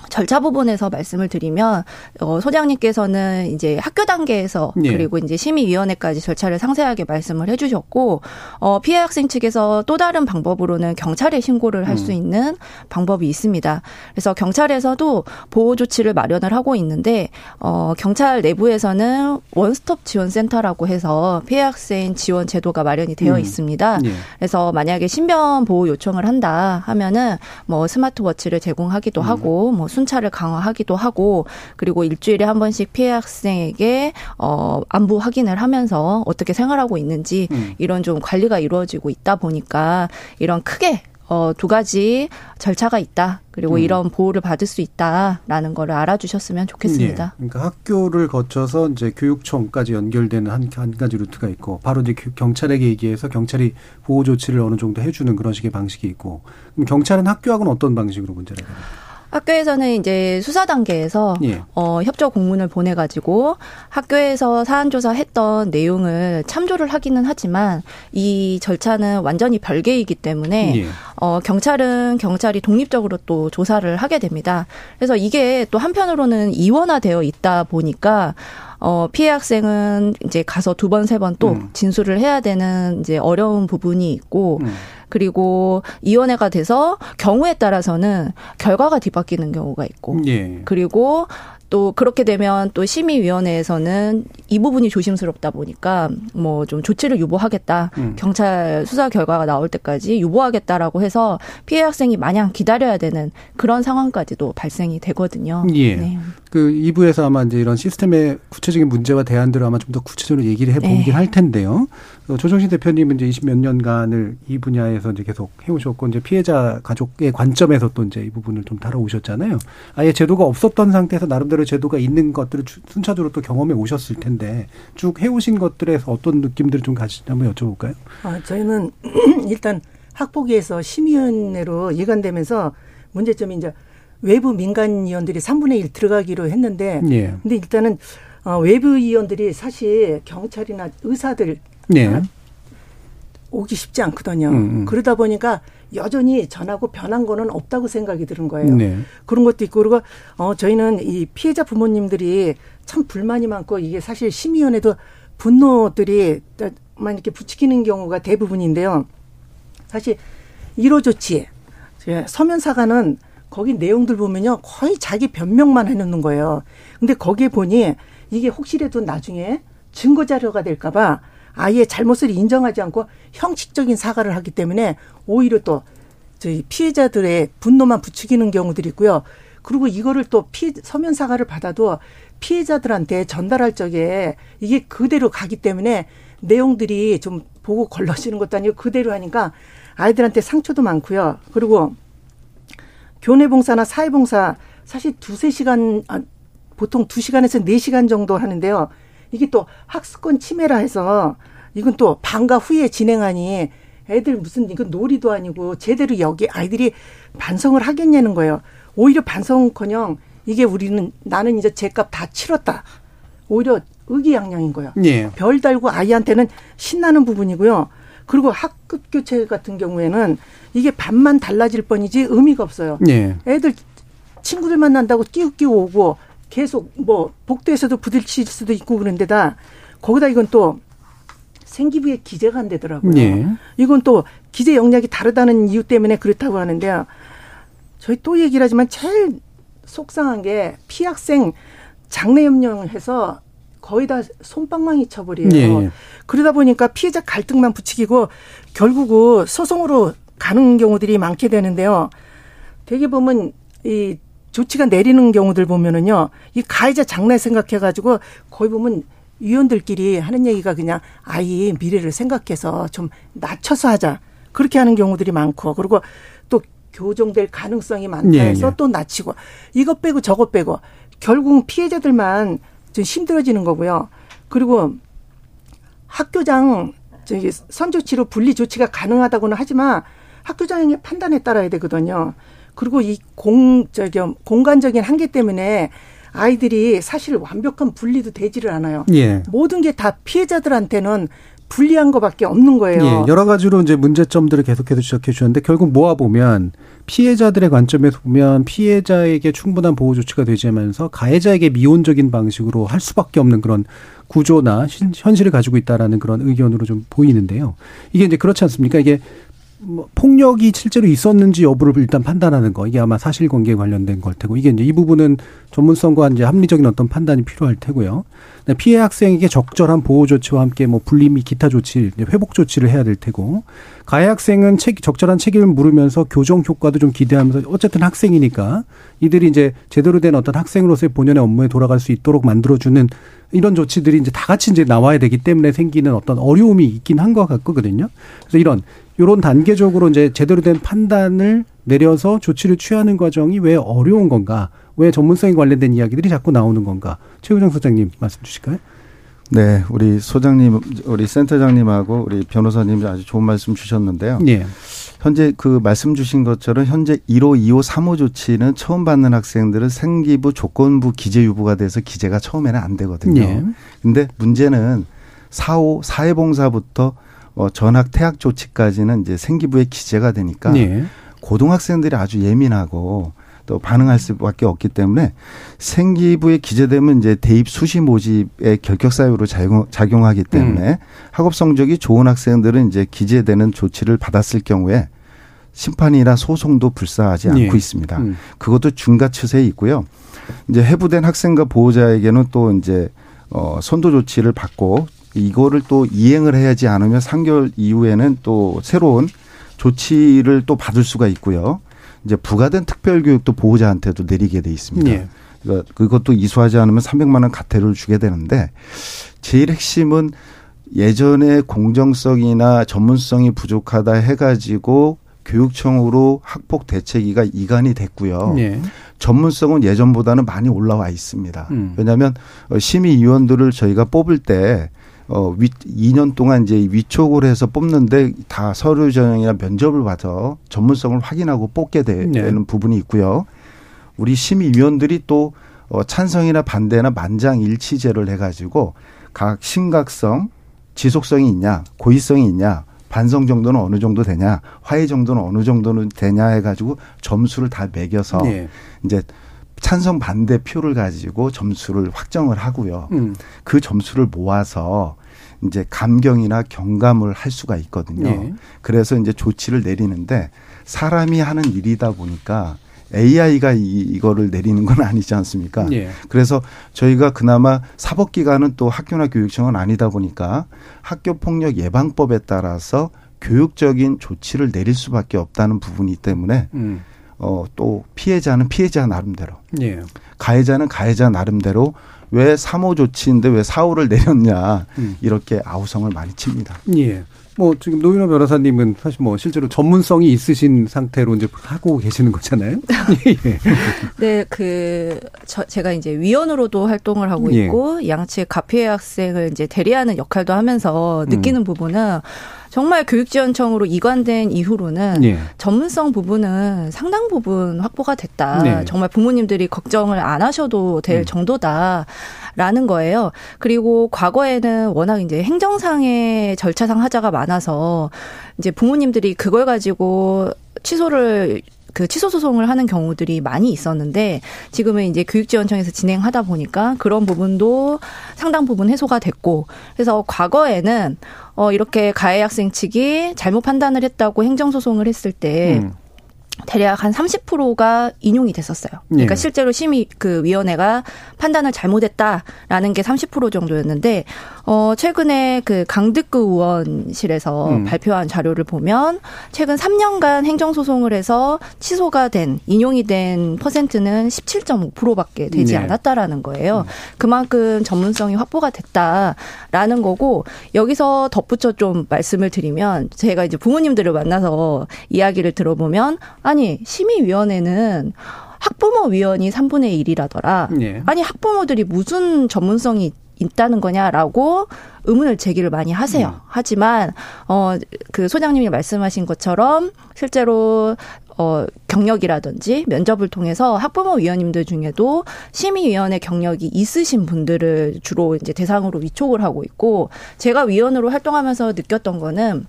절차 부분에서 말씀을 드리면 어 소장님께서는 이제 학교 단계에서 예. 그리고 이제 심의위원회까지 절차를 상세하게 말씀을 해주셨고 어 피해 학생 측에서 또 다른 방법으로는 경찰에 신고를 할수 음. 있는 방법이 있습니다. 그래서 경찰에서도 보호 조치를 마련을 하고 있는데 어 경찰 내부에서는 원스톱 지원 센터라고 해서 피해 학생 지원 제도가 마련이 되어 음. 있습니다. 예. 그래서 만약에 신변 보호 요청을 한다 하면은 뭐 스마트워치를 제공하기도 음. 하고 뭐 순찰을 강화하기도 하고 그리고 일주일에 한 번씩 피해 학생에게 어 안부 확인을 하면서 어떻게 생활하고 있는지 음. 이런 좀 관리가 이루어지고 있다 보니까 이런 크게 어, 두 가지 절차가 있다. 그리고 음. 이런 보호를 받을 수 있다라는 거를 알아주셨으면 좋겠습니다.
네. 그러니까 학교를 거쳐서 이제 교육청까지 연결되는 한, 한 가지 루트가 있고, 바로 이제 경찰에게 얘기해서 경찰이 보호 조치를 어느 정도 해주는 그런 식의 방식이 있고, 그럼 경찰은 학교하고는 어떤 방식으로 문제를 해결합니까?
학교에서는 이제 수사 단계에서 예. 어, 협조 공문을 보내가지고 학교에서 사안 조사했던 내용을 참조를 하기는 하지만 이 절차는 완전히 별개이기 때문에 예. 어, 경찰은 경찰이 독립적으로 또 조사를 하게 됩니다. 그래서 이게 또 한편으로는 이원화되어 있다 보니까 어, 피해 학생은 이제 가서 두 번, 세 번또 음. 진술을 해야 되는 이제 어려운 부분이 있고, 음. 그리고 이원회가 돼서 경우에 따라서는 결과가 뒤바뀌는 경우가 있고, 예. 그리고 또 그렇게 되면 또 심의위원회에서는 이 부분이 조심스럽다 보니까 뭐 좀 조치를 유보하겠다. 음. 경찰 수사 결과가 나올 때까지 유보하겠다라고 해서 피해 학생이 마냥 기다려야 되는 그런 상황까지도 발생이 되거든요.
예. 네. 그 2부에서 아마 이제 이런 시스템의 구체적인 문제와 대안들을 아마 좀 더 구체적으로 얘기를 해보긴 네. 할 텐데요. 어, 조정신 대표님은 이제 20 몇 년간을 이 분야에서 이제 계속 해오셨고 이제 피해자 가족의 관점에서 또 이제 이 부분을 좀 다뤄오셨잖아요. 아예 제도가 없었던 상태에서 나름대로 제도가 있는 것들을 순차적으로 또 경험해 오셨을 텐데 쭉 해오신 것들에서 어떤 느낌들을 좀 가시냐 한번 여쭤볼까요?
아, 저희는 일단 학폭위에서 심의위원회로 예관되면서 문제점이 이제 외부 민간 위원들이 3분의 1 들어가기로 했는데 예. 근데 일단은 어, 외부 위원들이 사실 경찰이나 의사들 네. 오기 쉽지 않거든요. 음, 음. 그러다 보니까 여전히 전하고 변한 거는 없다고 생각이 드는 거예요. 네. 그런 것도 있고 그리고 어 저희는 이 피해자 부모님들이 참 불만이 많고 이게 사실 심의위원회도 분노들이 만 이렇게 부추기는 경우가 대부분인데요. 사실 1호 조치 서면 사과는 거기 내용들 보면요 거의 자기 변명만 해놓는 거예요. 근데 거기에 보니 이게 혹시라도 나중에 증거 자료가 될까봐 아예 잘못을 인정하지 않고 형식적인 사과를 하기 때문에 오히려 또 저희 피해자들의 분노만 부추기는 경우들이 있고요. 그리고 이거를 또 피, 서면 사과를 받아도 피해자들한테 전달할 적에 이게 그대로 가기 때문에 내용들이 좀 보고 걸러지는 것도 아니고 그대로 하니까 아이들한테 상처도 많고요. 그리고 교내 봉사나 사회 봉사 사실 두세 시간, 아, 보통 두 시간에서 네 시간 정도 하는데요. 이게 또 학습권 침해라 해서 이건 또 방과 후에 진행하니 애들 무슨 이건 놀이도 아니고 제대로 여기 아이들이 반성을 하겠냐는 거예요. 오히려 반성커녕 이게 우리는 나는 이제 제값 다 치렀다. 오히려 의기양양인 거예요. 예. 별 달고 아이한테는 신나는 부분이고요. 그리고 학급 교체 같은 경우에는 이게 반만 달라질 뻔이지 의미가 없어요. 예. 애들 친구들 만난다고 끼우끼우 오고 계속 뭐 복도에서도 부딪힐 수도 있고 그런데다 거기다 이건 또 생기부에 기재가 안 되더라고요. 예. 이건 또 기재 영역이 다르다는 이유 때문에 그렇다고 하는데요. 저희 또 얘기를 하지만 제일 속상한 게 피학생 장래 염려해서 거의 다 손방망이 쳐버려요. 예. 그러다 보니까 피해자 갈등만 부추기고 결국은 소송으로 가는 경우들이 많게 되는데요. 되게 보면 이 조치가 내리는 경우들 보면은요, 이 가해자 장래 생각해가지고 거의 보면 위원들끼리 하는 얘기가 그냥 아이 미래를 생각해서 좀 낮춰서 하자. 그렇게 하는 경우들이 많고, 그리고 또 교정될 가능성이 많다 예, 해서 예, 예. 또 낮추고, 이것 빼고 저것 빼고, 결국 피해자들만 좀 힘들어지는 거고요. 그리고 학교장 저기 선조치로 분리 조치가 가능하다고는 하지만 학교장의 판단에 따라야 되거든요. 그리고 이 공, 저기, 공간적인 한계 때문에 아이들이 사실 완벽한 분리도 되지를 않아요. 예. 모든 게 다 피해자들한테는 불리한 것밖에 없는 거예요. 예,
여러 가지로 이제 문제점들을 계속해서 지적해 주셨는데 결국 모아 보면 피해자들의 관점에서 보면 피해자에게 충분한 보호 조치가 되지면서 가해자에게 미온적인 방식으로 할 수밖에 없는 그런 구조나 현실을 가지고 있다라는 그런 의견으로 좀 보이는데요. 이게 이제 그렇지 않습니까? 이게 뭐 폭력이 실제로 있었는지 여부를 일단 판단하는 거 이게 아마 사실관계에 관련된 걸 테고 이게 이제 이 부분은 전문성과 이제 합리적인 어떤 판단이 필요할 테고요. 피해 학생에게 적절한 보호 조치와 함께 뭐 분리 및 기타 조치, 회복 조치를 해야 될 테고 가해 학생은 책, 적절한 책임을 물으면서 교정 효과도 좀 기대하면서 어쨌든 학생이니까 이들이 이제 제대로 된 어떤 학생으로서의 본연의 업무에 돌아갈 수 있도록 만들어주는 이런 조치들이 이제 다 같이 이제 나와야 되기 때문에 생기는 어떤 어려움이 있긴 한 것 같거든요. 그래서 이런 요런 단계적으로 이제 제대로 된 판단을 내려서 조치를 취하는 과정이 왜 어려운 건가? 왜 전문성에 관련된 이야기들이 자꾸 나오는 건가? 최우정 소장님 말씀 주실까요?
네, 우리 소장님, 우리 센터장님하고 우리 변호사님이 아주 좋은 말씀 주셨는데요. 예. 현재 그 말씀 주신 것처럼 현재 1호, 2호, 3호 조치는 처음 받는 학생들은 생기부 조건부 기재 유부가 돼서 기재가 처음에는 안 되거든요. 예. 근데 문제는 4호, 사회봉사부터 어, 전학 퇴학 조치까지는 이제 생기부에 기재가 되니까 예. 고등학생들이 아주 예민하고 또 반응할 수밖에 없기 때문에 생기부에 기재되면 이제 대입 수시 모집의 결격 사유로 작용, 하기 때문에 음. 학업 성적이 좋은 학생들은 이제 기재되는 조치를 받았을 경우에 심판이나 소송도 불사하지 않고 예. 있습니다. 음. 그것도 중과 추세에 있고요. 이제 해부된 학생과 보호자에게는 또 이제 어 선도 조치를 받고 이거를 또 이행을 해야지 않으면 3개월 이후에는 또 새로운 조치를 또 받을 수가 있고요. 이제 부과된 특별 교육도 보호자한테도 내리게 돼 있습니다. 예. 그러니까 그것도 이수하지 않으면 300만 원 가태료를 주게 되는데 제일 핵심은 예전에 공정성이나 전문성이 부족하다 해가지고 교육청으로 학폭 대책위가 이관이 됐고요. 예. 전문성은 예전보다는 많이 올라와 있습니다. 음. 왜냐하면 심의위원들을 저희가 뽑을 때 어, 위, 2년 동안 이제 위촉을 해서 뽑는데 다 서류 전형이나 면접을 봐서 전문성을 확인하고 뽑게 되는 네. 부분이 있고요. 우리 심의위원들이 또 어, 찬성이나 반대나 만장일치제를 해가지고 각 심각성, 지속성이 있냐, 고의성이 있냐, 반성 정도는 어느 정도 되냐, 화해 정도는 어느 정도는 되냐 해가지고 점수를 다 매겨서 네. 이제 찬성 반대 표를 가지고 점수를 확정을 하고요. 음. 그 점수를 모아서 이제 감경이나 경감을 할 수가 있거든요. 네. 그래서 이제 조치를 내리는데 사람이 하는 일이다 보니까 AI가 이, 이거를 내리는 건 아니지 않습니까? 네. 그래서 저희가 그나마 사법기관은 또 학교나 교육청은 아니다 보니까 학교 폭력 예방법에 따라서 교육적인 조치를 내릴 수밖에 없다는 부분이 때문에 음. 어, 또 피해자는 피해자 나름대로, 예. 가해자는 가해자 나름대로 왜 3호 조치인데 왜 4호를 내렸냐 음. 이렇게 아우성을 많이 칩니다.
예. 뭐 지금 노인호 변호사님은 사실 뭐 실제로 전문성이 있으신 상태로 이제 하고 계시는 거잖아요. 예.
네, 그 저, 제가 이제 위원으로도 활동을 하고 예. 있고 예. 양측 가피해 학생을 이제 대리하는 역할도 하면서 느끼는 음. 부분은 정말 교육지원청으로 이관된 이후로는 예. 전문성 부분은 상당 부분 확보가 됐다. 네. 정말 부모님들이 걱정을 안 하셔도 될 음. 정도다. 라는 거예요. 그리고 과거에는 워낙 이제 행정상의 절차상 하자가 많아서 이제 부모님들이 그걸 가지고 취소를 그 취소 소송을 하는 경우들이 많이 있었는데 지금은 이제 교육지원청에서 진행하다 보니까 그런 부분도 상당 부분 해소가 됐고 그래서 과거에는 어 이렇게 가해 학생 측이 잘못 판단을 했다고 행정 소송을 했을 때 음. 대략 한 30%가 인용이 됐었어요. 그러니까 네. 실제로 심의 그 위원회가 판단을 잘못했다라는 게 30% 정도였는데 어 최근에 그 강득구 의원실에서 음. 발표한 자료를 보면 최근 3년간 행정 소송을 해서 취소가 된 인용이 된 퍼센트는 17.5%밖에 되지 네. 않았다라는 거예요. 음. 그만큼 전문성이 확보가 됐다라는 거고 여기서 덧붙여 좀 말씀을 드리면 제가 이제 부모님들을 만나서 이야기를 들어보면 아니 심의위원회는 학부모 위원이 3분의 1이라더라. 네. 아니 학부모들이 무슨 전문성이 있다는 거냐라고 의문을 제기를 많이 하세요. 음. 하지만 어그 소장님이 말씀하신 것처럼 실제로 어 경력이라든지 면접을 통해서 학부모 위원님들 중에도 심의위원회 경력이 있으신 분들을 주로 이제 대상으로 위촉을 하고 있고 제가 위원으로 활동하면서 느꼈던 거는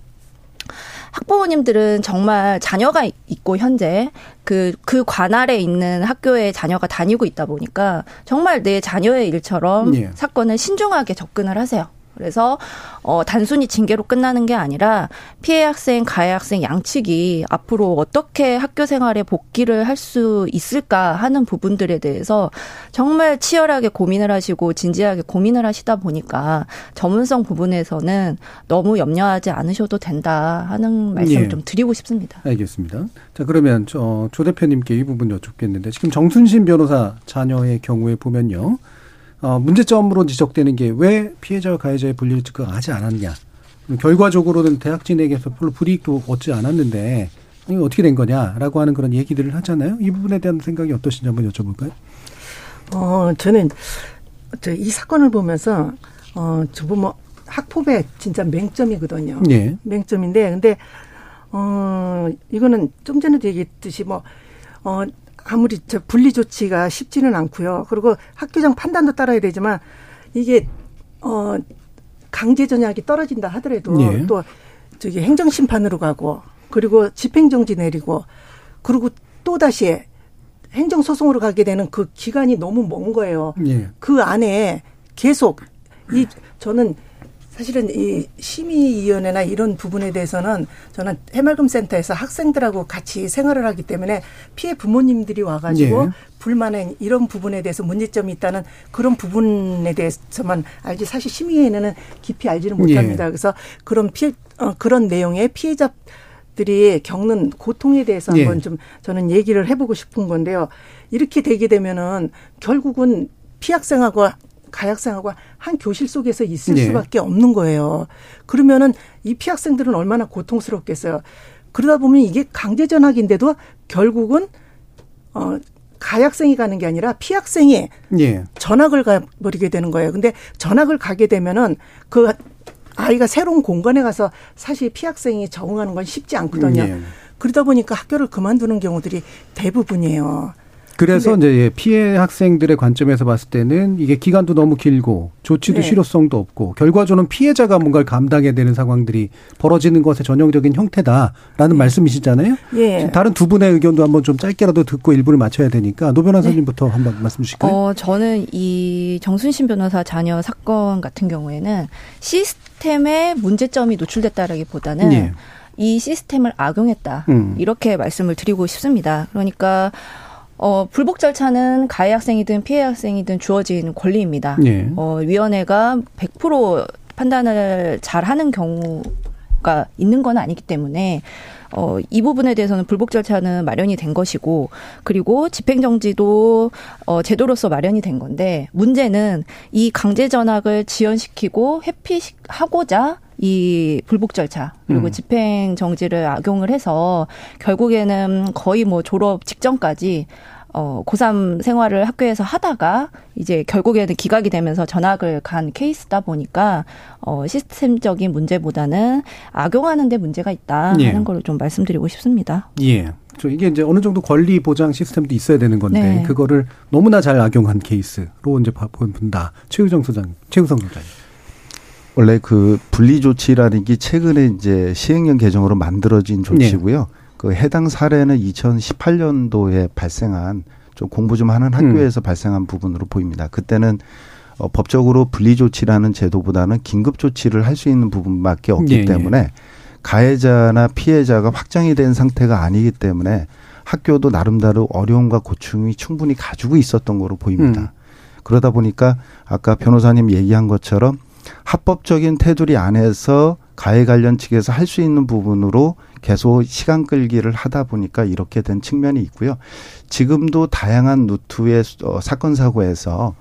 학부모님들은 정말 자녀가 있고 현재 그, 그 관할에 있는 학교에 자녀가 다니고 있다 보니까 정말 내 자녀의 일처럼 예. 사건을 신중하게 접근을 하세요. 그래서 어 단순히 징계로 끝나는 게 아니라 피해 학생, 가해 학생 양측이 앞으로 어떻게 학교 생활에 복귀를 할 수 있을까 하는 부분들에 대해서 정말 치열하게 고민을 하시고 진지하게 고민을 하시다 보니까 전문성 부분에서는 너무 염려하지 않으셔도 된다 하는 말씀을 예. 좀 드리고 싶습니다.
알겠습니다. 자 그러면 저 조 대표님께 이 부분 여쭙겠는데 지금 정순신 변호사 자녀의 경우에 보면요. 어, 문제점으로 지적되는 게 왜 피해자와 가해자의 분리를 즉각하지 않았냐. 결과적으로는 대학진에게서 별로 불이익도 얻지 않았는데 이게 어떻게 된 거냐라고 하는 그런 얘기들을 하잖아요. 이 부분에 대한 생각이 어떠신지 한번 여쭤볼까요?
어, 저는 이 사건을 보면서 어, 저보 뭐 학폭의 진짜 맹점이거든요. 예. 맹점인데 근데 어 이거는 좀 전에도 얘기했듯이 뭐 어, 아무리 저 분리 조치가 쉽지는 않고요. 그리고 학교장 판단도 따라야 되지만 이게 어 강제 전약이 떨어진다 하더라도 예. 또 저기 행정 심판으로 가고 그리고 집행 정지 내리고 그리고 또 다시 행정 소송으로 가게 되는 그 기간이 너무 먼 거예요. 예. 그 안에 계속 이 저는 사실은 이 심의위원회나 이런 부분에 대해서는 저는 해맑음센터에서 학생들하고 같이 생활을 하기 때문에 피해 부모님들이 와가지고 예. 불만은 이런 부분에 대해서 문제점이 있다는 그런 부분에 대해서만 알지 사실 심의위원회는 깊이 알지는 못합니다. 예. 그래서 그런 피해 어, 그런 내용의 피해자 들이 겪는 고통에 대해서 한번 예. 좀 저는 얘기를 해보고 싶은 건데요. 이렇게 되게 되면은 결국은 피학생하고 가학생하고 한 교실 속에서 있을 네. 수밖에 없는 거예요. 그러면은 이 피학생들은 얼마나 고통스럽겠어요. 그러다 보면 이게 강제 전학인데도 결국은 어 가학생이 가는 게 아니라 피학생이 예. 전학을 가버리게 되는 거예요. 근데 전학을 가게 되면은 그 아이가 새로운 공간에 가서 사실 피학생이 적응하는 건 쉽지 않거든요. 예. 그러다 보니까 학교를 그만두는 경우들이 대부분이에요.
그래서 네. 이제 피해 학생들의 관점에서 봤을 때는 이게 기간도 너무 길고 조치도 네. 실효성도 없고 결과적으로는 피해자가 뭔가를 감당해야 되는 상황들이 벌어지는 것의 전형적인 형태다라는 네. 말씀이시잖아요. 예. 다른 두 분의 의견도 한번 좀 짧게라도 듣고 일부를 맞춰야 되니까 노 변호사님부터 네. 한번 말씀 주실까요?
어, 저는 이 정순신 변호사 자녀 사건 같은 경우에는 시스템에 문제점이 노출됐다라기보다는 예. 이 시스템을 악용했다 음. 이렇게 말씀을 드리고 싶습니다. 그러니까 어, 불복 절차는 가해 학생이든 피해 학생이든 주어진 권리입니다. 예. 어, 위원회가 100% 판단을 잘 하는 경우가 있는 건 아니기 때문에 어, 이 부분에 대해서는 불복 절차는 마련이 된 것이고, 그리고 집행정지도, 어, 제도로서 마련이 된 건데, 문제는 이 강제 전학을 지연시키고 회피하고자 이 불복 절차 그리고 음. 집행 정지를 악용을 해서 결국에는 거의 뭐 졸업 직전까지 어, 고3 생활을 학교에서 하다가 이제 결국에는 기각이 되면서 전학을 간 케이스다 보니까 어, 시스템적인 문제보다는 악용하는 데 문제가 있다 예. 하는 걸좀 말씀드리고 싶습니다.
예. 저 이게 이제 어느 정도 권리 보장 시스템도 있어야 되는 건데 네. 그거를 너무나 잘 악용한 케이스로 이제 본다. 최우정 소장, 최우성 소장.
원래 그 분리 조치라는 게 최근에 이제 시행령 개정으로 만들어진 조치고요. 네. 그 해당 사례는 2018년도에 발생한 좀 공부 좀 하는 학교에서 음. 발생한 부분으로 보입니다. 그때는 어, 법적으로 분리 조치라는 제도보다는 긴급 조치를 할 수 있는 부분밖에 없기 예, 예. 때문에 예. 가해자나 피해자가 확정이 된 상태가 아니기 때문에 학교도 나름대로 어려움과 고충이 충분히 가지고 있었던 거로 보입니다. 음. 그러다 보니까 아까 변호사님 얘기한 것처럼 합법적인 테두리 안에서 가해 관련 측에서 할 수 있는 부분으로 계속 시간 끌기를 하다 보니까 이렇게 된 측면이 있고요. 지금도 다양한 루트의 어, 사건 사고에서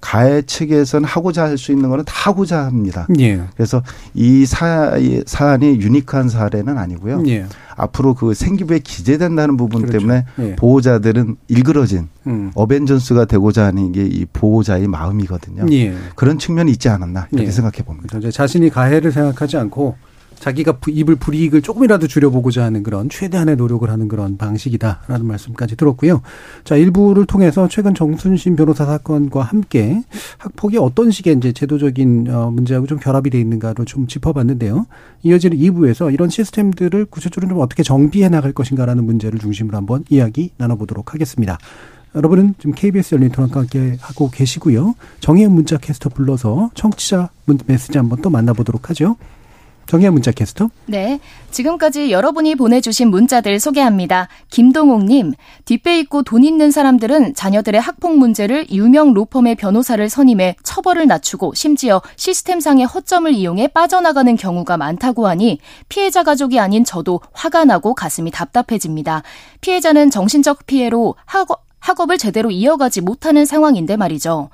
가해 측에서는 하고자 할 수 있는 거는 다 하고자 합니다. 예. 그래서 이 사, 사안이 유니크한 사례는 아니고요. 예. 앞으로 그 생기부에 기재된다는 부분 그렇죠. 때문에 예. 보호자들은 일그러진 음. 어벤져스가 되고자 하는 게 이 보호자의 마음이거든요. 예. 그런 측면이 있지 않았나 이렇게 예. 생각해 봅니다.
자신이 가해를 생각하지 않고 자기가 입을 불이익을 조금이라도 줄여보고자 하는 그런 최대한의 노력을 하는 그런 방식이다라는 말씀까지 들었고요. 자, 일부를 통해서 최근 정순신 변호사 사건과 함께 학폭이 어떤 식의 이제 제도적인 어, 문제하고 좀 결합이 돼 있는가를 좀 짚어봤는데요. 이어지는 2부에서 이런 시스템들을 구체적으로 좀 어떻게 정비해 나갈 것인가라는 문제를 중심으로 한번 이야기 나눠보도록 하겠습니다. 여러분은 지금 KBS 열린 토론과 함께 하고 계시고요. 정의의 문자 캐스터 불러서 청취자 메시지 한번 또 만나보도록 하죠. 정의의 문자 캐스터.
네. 지금까지 여러분이 보내주신 문자들 소개합니다. 김동옥님, 뒷배 있고 돈 있는 사람들은 자녀들의 학폭 문제를 유명 로펌의 변호사를 선임해 처벌을 낮추고 심지어 시스템상의 허점을 이용해 빠져나가는 경우가 많다고 하니 피해자 가족이 아닌 저도 화가 나고 가슴이 답답해집니다. 피해자는 정신적 피해로 학업, 학업을 제대로 이어가지 못하는 상황인데 말이죠.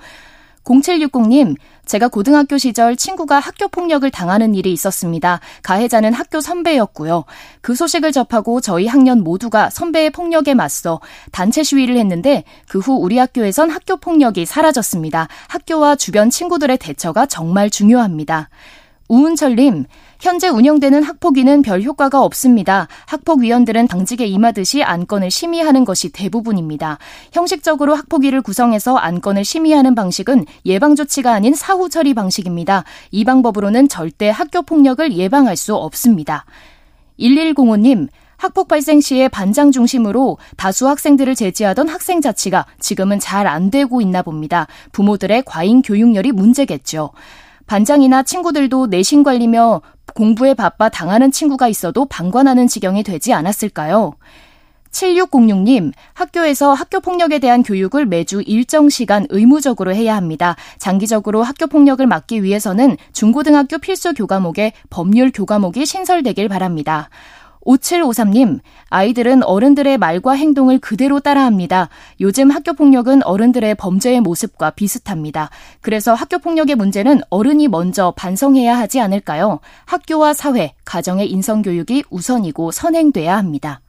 0760님, 제가 고등학교 시절 친구가 학교 폭력을 당하는 일이 있었습니다. 가해자는 학교 선배였고요. 그 소식을 접하고 저희 학년 모두가 선배의 폭력에 맞서 단체 시위를 했는데 그 후 우리 학교에선 학교 폭력이 사라졌습니다. 학교와 주변 친구들의 대처가 정말 중요합니다. 우은철님, 현재 운영되는 학폭위는 별 효과가 없습니다. 학폭위원들은 당직에 임하듯이 안건을 심의하는 것이 대부분입니다. 형식적으로 학폭위를 구성해서 안건을 심의하는 방식은 예방조치가 아닌 사후 처리 방식입니다. 이 방법으로는 절대 학교 폭력을 예방할 수 없습니다. 1105님, 학폭 발생 시에 반장 중심으로 다수 학생들을 제지하던 학생 자치가 지금은 잘 안 되고 있나 봅니다. 부모들의 과잉 교육열이 문제겠죠. 반장이나 친구들도 내신 관리며 공부에 바빠 당하는 친구가 있어도 방관하는 지경이 되지 않았을까요? 7606님, 학교에서 학교 폭력에 대한 교육을 매주 일정 시간 의무적으로 해야 합니다. 장기적으로 학교 폭력을 막기 위해서는 중고등학교 필수 교과목에 법률 교과목이 신설되길 바랍니다. 5753님, 아이들은 어른들의 말과 행동을 그대로 따라합니다. 요즘 학교 폭력은 어른들의 범죄의 모습과 비슷합니다. 그래서 학교 폭력의 문제는 어른이 먼저 반성해야 하지 않을까요? 학교와 사회, 가정의 인성 교육이 우선이고 선행돼야 합니다.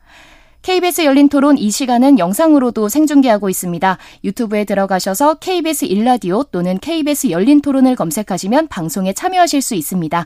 KBS 열린 토론 이 시간은 영상으로도 생중계하고 있습니다. 유튜브에 들어가셔서 KBS 일라디오 또는 KBS 열린 토론을 검색하시면 방송에 참여하실 수 있습니다.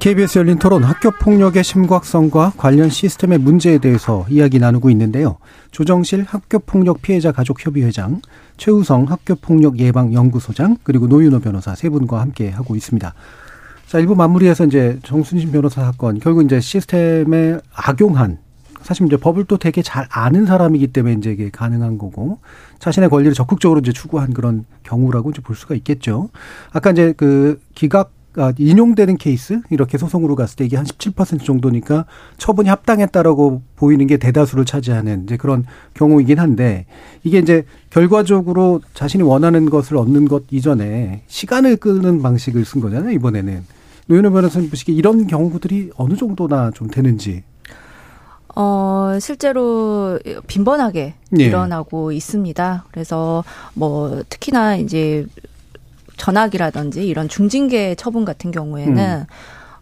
KBS 열린 토론 학교 폭력의 심각성과 관련 시스템의 문제에 대해서 이야기 나누고 있는데요. 조정실 학교 폭력 피해자 가족 협의회장, 최우성 학교 폭력 예방 연구소장 그리고 노윤호 변호사 세 분과 함께 하고 있습니다. 자, 일부 마무리해서 이제 정순신 변호사 사건 결국 이제 시스템에 악용한 사실 이제 법을 또 되게 잘 아는 사람이기 때문에 이제 이게 가능한 거고 자신의 권리를 적극적으로 이제 추구한 그런 경우라고 이제 볼 수가 있겠죠. 아까 이제 그 기각 아, 인용되는 케이스 이렇게 소송으로 갔을 때 이게 한 17% 정도니까 처분이 합당했다라고 보이는 게 대다수를 차지하는 이제 그런 경우이긴 한데 이게 이제 결과적으로 자신이 원하는 것을 얻는 것 이전에 시간을 끄는 방식을 쓴 거잖아요 이번에는 노현우 변호사님 보시기에 이런 경우들이 어느 정도나 좀 되는지
어, 실제로 빈번하게 예. 일어나고 있습니다. 그래서 뭐 특히나 이제 전학이라든지 이런 중징계 처분 같은 경우에는 음.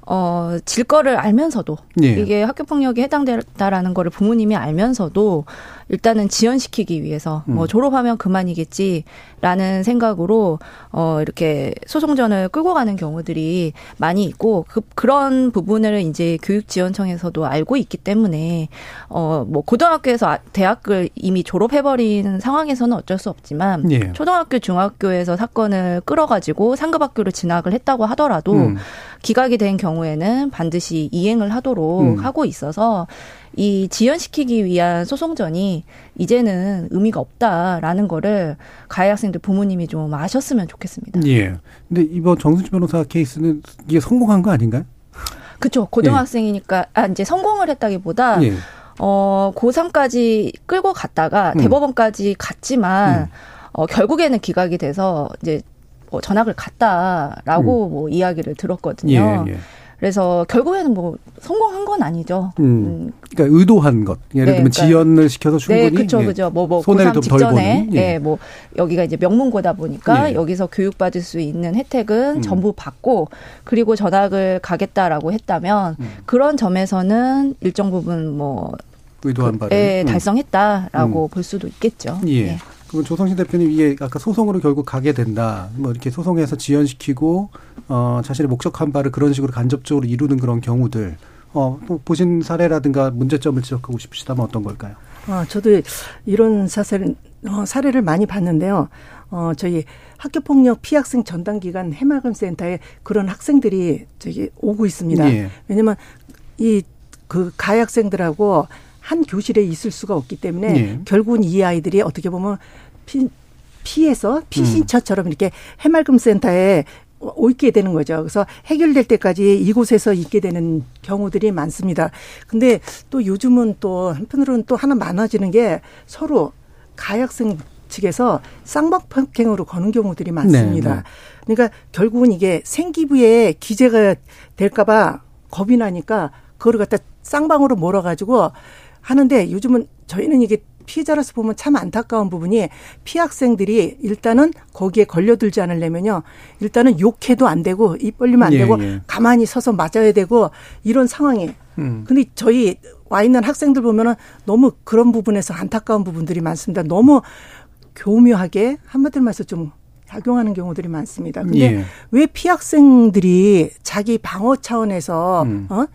어, 질 거를 알면서도 예. 이게 학교 폭력에 해당된다라는 거를 부모님이 알면서도 일단은 지연시키기 위해서 뭐 음. 뭐 졸업하면 그만이겠지라는 생각으로 어 이렇게 소송전을 끌고 가는 경우들이 많이 있고 그 그런 부분을 이제 교육지원청에서도 알고 있기 때문에 어 뭐 고등학교에서 아, 대학을 이미 졸업해 버린 상황에서는 어쩔 수 없지만 예. 초등학교 중학교에서 사건을 끌어가지고 상급 학교를 진학을 했다고 하더라도 음. 기각이 된 경우에는 반드시 이행을 하도록 음. 하고 있어서 이 지연시키기 위한 소송전이 이제는 의미가 없다라는 거를 가해 학생들 부모님이 좀 아셨으면 좋겠습니다.
예. 근데 이번 정순치 변호사 케이스는 이게 성공한 거 아닌가요?
그렇죠. 고등학생이니까 예. 아 이제 성공을 했다기보다 예. 어 고3까지 끌고 갔다가 음. 대법원까지 갔지만 음. 어 결국에는 기각이 돼서 이제 뭐 전학을 갔다라고 음. 뭐 이야기를 들었거든요. 예, 예. 그래서 결국에는 뭐 성공한 건 아니죠. 음.
음. 그러니까 의도한 것. 예를 들면 네, 그러니까. 지연을 시켜서 충분히 네,
그렇죠, 그렇죠. 뭐, 뭐 손해를 좀덜 보는. 예. 네, 뭐 여기가 이제 명문고다 보니까 예. 여기서 교육받을 수 있는 혜택은 음. 전부 받고 그리고 전학을 가겠다라고 했다면 음. 그런 점에서는 일정 부분 뭐
의도한 바를
예, 음. 달성했다라고 음. 볼 수도 있겠죠.
예. 예. 그럼 조성신 대표님 이게 아까 소송으로 결국 가게 된다. 뭐 이렇게 소송해서 지연시키고 어 자신의 목적한 바를 그런 식으로 간접적으로 이루는 그런 경우들 어 보신 사례라든가 문제점을 지적하고 싶으시다면 어떤 걸까요?
아, 저도 이런 사례, 어, 사례를 많이 봤는데요. 어 저희 학교 폭력 피학생 전담 기관 해맑음 센터에 그런 학생들이 저기 오고 있습니다. 예. 왜냐면 이 그 가해 학생들하고 한 교실에 있을 수가 없기 때문에 예. 결국은 이 아이들이 어떻게 보면 피, 피해서 피신처처럼 음. 이렇게 해맑음 센터에 오게 되는 거죠. 그래서 해결될 때까지 이곳에서 있게 되는 경우들이 많습니다. 근데 또 요즘은 또 한편으로는 또 하나 많아지는 게 서로 가학생 측에서 쌍방폭행으로 거는 경우들이 많습니다. 네, 네. 그러니까 결국은 이게 생기부에 기재가 될까봐 겁이 나니까 그거를 갖다 쌍방으로 몰아가지고 하는데 요즘은 저희는 이게 피해자로서 보면 참 안타까운 부분이 피학생들이 일단은 거기에 걸려들지 않으려면요. 일단은 욕해도 안 되고 입 벌리면 안 예, 되고 예. 가만히 서서 맞아야 되고 이런 상황이. 음. 근데 저희 와 있는 학생들 보면은 너무 그런 부분에서 안타까운 부분들이 많습니다. 너무 교묘하게 한마디로 말해서 좀 작용하는 경우들이 많습니다. 근데 예. 왜 피학생들이 자기 방어 차원에서 음. 어?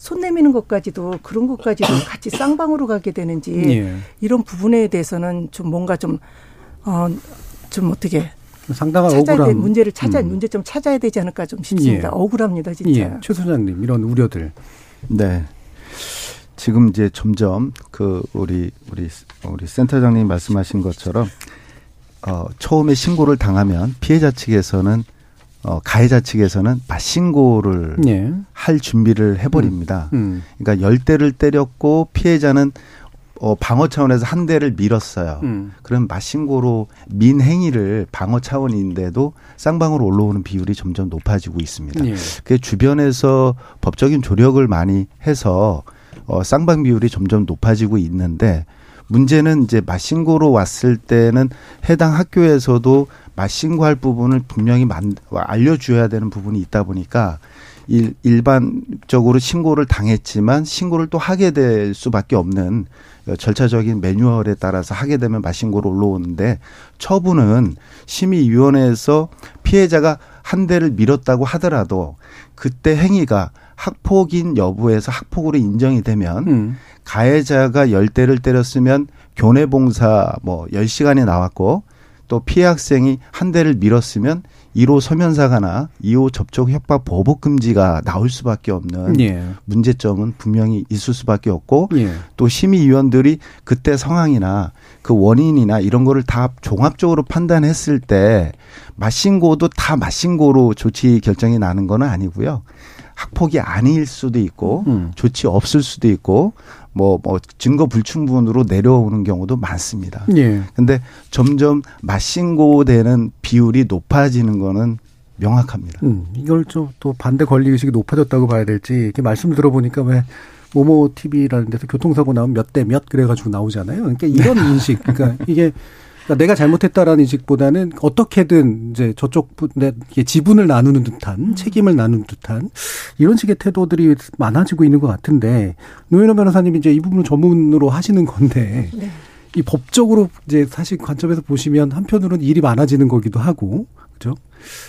손 내미는 것까지도 그런 것까지도 같이 쌍방으로 가게 되는지 예. 이런 부분에 대해서는 좀 뭔가 좀 어, 좀 어떻게
상당한
찾아야
억울함.
문제를 찾아 음. 문제점 찾아야 되지 않을까 좀 싶습니다. 예. 억울합니다, 진짜. 예.
최 소장님 이런 우려들.
네. 지금 이제 점점 그 우리 우리 우리 센터장님 말씀하신 것처럼 어 처음에 신고를 당하면 피해자 측에서는 어, 가해자 측에서는 맞신고를 예. 할 준비를 해버립니다. 음. 음. 그러니까 열 대를 때렸고 피해자는 어, 방어 차원에서 한 대를 밀었어요. 음. 그럼 맞신고로 민 행위를 방어 차원인데도 쌍방으로 올라오는 비율이 점점 높아지고 있습니다. 예. 그 주변에서 법적인 조력을 많이 해서 어, 쌍방 비율이 점점 높아지고 있는데 문제는 이제 맞신고로 왔을 때는 해당 학교에서도 맞신고할 부분을 분명히 만, 알려줘야 되는 부분이 있다 보니까 일, 일반적으로 신고를 당했지만 신고를 또 하게 될 수밖에 없는 절차적인 매뉴얼에 따라서 하게 되면 맞신고로 올라오는데 처분은 심의위원회에서 피해자가 한 대를 밀었다고 하더라도 그때 행위가 학폭인 여부에서 학폭으로 인정이 되면 음. 가해자가 열 대를 때렸으면 교내 봉사 뭐 열시간이 나왔고 또 피해 학생이 한 대를 밀었으면 1호 서면사가나 2호 접촉 협박 보복 금지가 나올 수밖에 없는 예. 문제점은 분명히 있을 수밖에 없고 예. 또 심의위원들이 그때 상황이나 그 원인이나 이런 거를 다 종합적으로 판단했을 때 맞신고도 다 맞신고로 조치 결정이 나는 건 아니고요. 학폭이 아닐 수도 있고 음. 조치 없을 수도 있고 뭐, 뭐, 증거 불충분으로 내려오는 경우도 많습니다. 예. 근데 점점 맞신고되는 비율이 높아지는 거는 명확합니다.
음, 이걸 좀 또 반대 권리 의식이 높아졌다고 봐야 될지 이렇게 말씀 들어보니까 왜 모모 TV라는 데서 교통사고 나면 몇 대 몇 그래가지고 나오잖아요. 그러니까 이런 네. 인식, 그러니까 이게 그러니까 내가 잘못했다라는 인식보다는 어떻게든 이제 저쪽 분의 지분을 나누는 듯한 음. 책임을 나누는 듯한 이런 식의 태도들이 많아지고 있는 것 같은데 노현호 변호사님이 이제 이 부분을 전문으로 하시는 건데 네. 이 법적으로 이제 사실 관점에서 보시면 한편으로는 일이 많아지는 거기도 하고 그죠?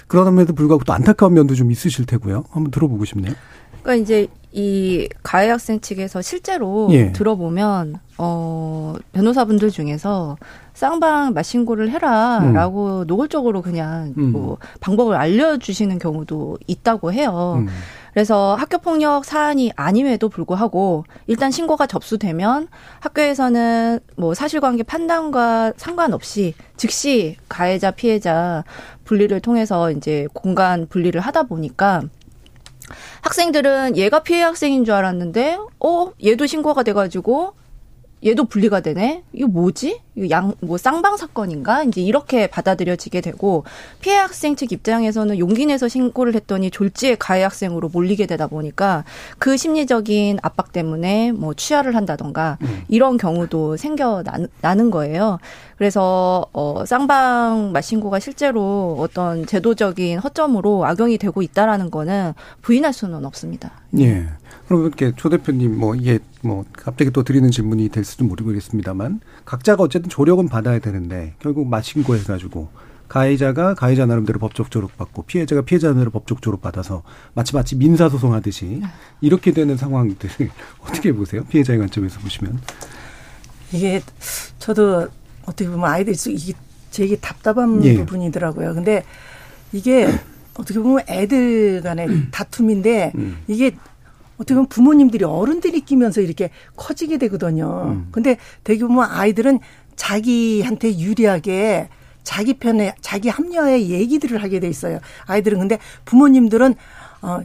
그러면에도 불구하고 또 안타까운 면도 좀 있으실 테고요. 한번 들어보고 싶네요.
그러니까 이제 이 가해 학생 측에서 실제로 예. 들어보면 어 변호사분들 중에서 쌍방 맞신고를 해라라고 음. 노골적으로 그냥 음. 뭐 방법을 알려주시는 경우도 있다고 해요. 음. 그래서 학교 폭력 사안이 아님에도 불구하고 일단 신고가 접수되면 학교에서는 뭐 사실관계 판단과 상관없이 즉시 가해자 피해자 분리를 통해서 이제 공간 분리를 하다 보니까 학생들은 얘가 피해 학생인 줄 알았는데, 어, 얘도 신고가 돼가지고, 얘도 분리가 되네? 이거 뭐지? 이거 양, 뭐 쌍방 사건인가? 이제 이렇게 받아들여지게 되고, 피해 학생 측 입장에서는 용기 내서 신고를 했더니 졸지에 가해 학생으로 몰리게 되다 보니까 그 심리적인 압박 때문에 뭐 취하를 한다던가, 음. 이런 경우도 생겨 나는 거예요. 그래서 어 쌍방 맞신고가 실제로 어떤 제도적인 허점으로 악용이 되고 있다라는 거는 부인할 수는 없습니다.
예. 그럼 이렇게 조 대표님 뭐 이게 뭐 갑자기 또 드리는 질문이 될 수도 모르겠습니다만 각자가 어쨌든 조력은 받아야 되는데 결국 맞신고 해가지고 가해자가 가해자 나름대로 법적 조력받고 피해자가 피해자 나름대로 법적 조력받아서 마치 마치 민사 소송 하듯이 이렇게 되는 상황들 어떻게 보세요? 피해자의 관점에서 보시면
이게 저도 어떻게 보면 아이들이 이게 되게 답답한 예. 부분이더라고요. 근데 이게 어떻게 보면 애들 간의 음. 다툼인데 음. 이게 어떻게 보면 부모님들이 어른들이 끼면서 이렇게 커지게 되거든요. 음. 근데 되게 보면 아이들은 자기한테 유리하게 자기 편에 자기 합리화의 얘기들을 하게 돼 있어요. 아이들은 근데 부모님들은 어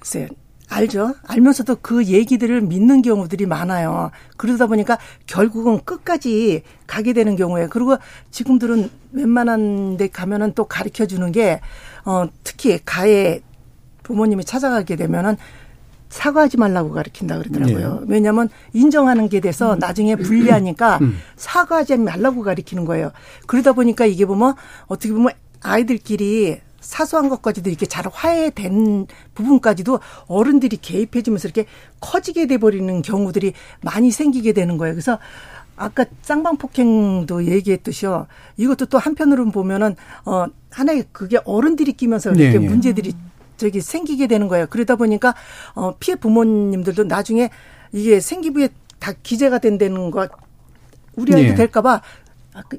글쎄요. 알죠. 알면서도 그 얘기들을 믿는 경우들이 많아요. 그러다 보니까 결국은 끝까지 가게 되는 경우에 그리고 지금들은 웬만한 데 가면은 또 가르쳐 주는 게 어, 특히 가해 부모님이 찾아가게 되면은 사과하지 말라고 가르친다 그러더라고요. 네. 왜냐하면 인정하는 게 돼서 음. 나중에 불리하니까 음. 사과하지 말라고 가르치는 거예요. 그러다 보니까 이게 보면 어떻게 보면 아이들끼리 사소한 것까지도 이렇게 잘 화해된 부분까지도 어른들이 개입해주면서 이렇게 커지게 돼버리는 경우들이 많이 생기게 되는 거예요. 그래서 아까 쌍방 폭행도 얘기했듯이요. 이것도 또 한편으로는 보면은 어 하나의 그게 어른들이 끼면서 이렇게 네, 네. 문제들이 저기 생기게 되는 거예요. 그러다 보니까 어 피해 부모님들도 나중에 이게 생기부에 다 기재가 된다는 거 우리 아이도 네. 될까봐 아, 그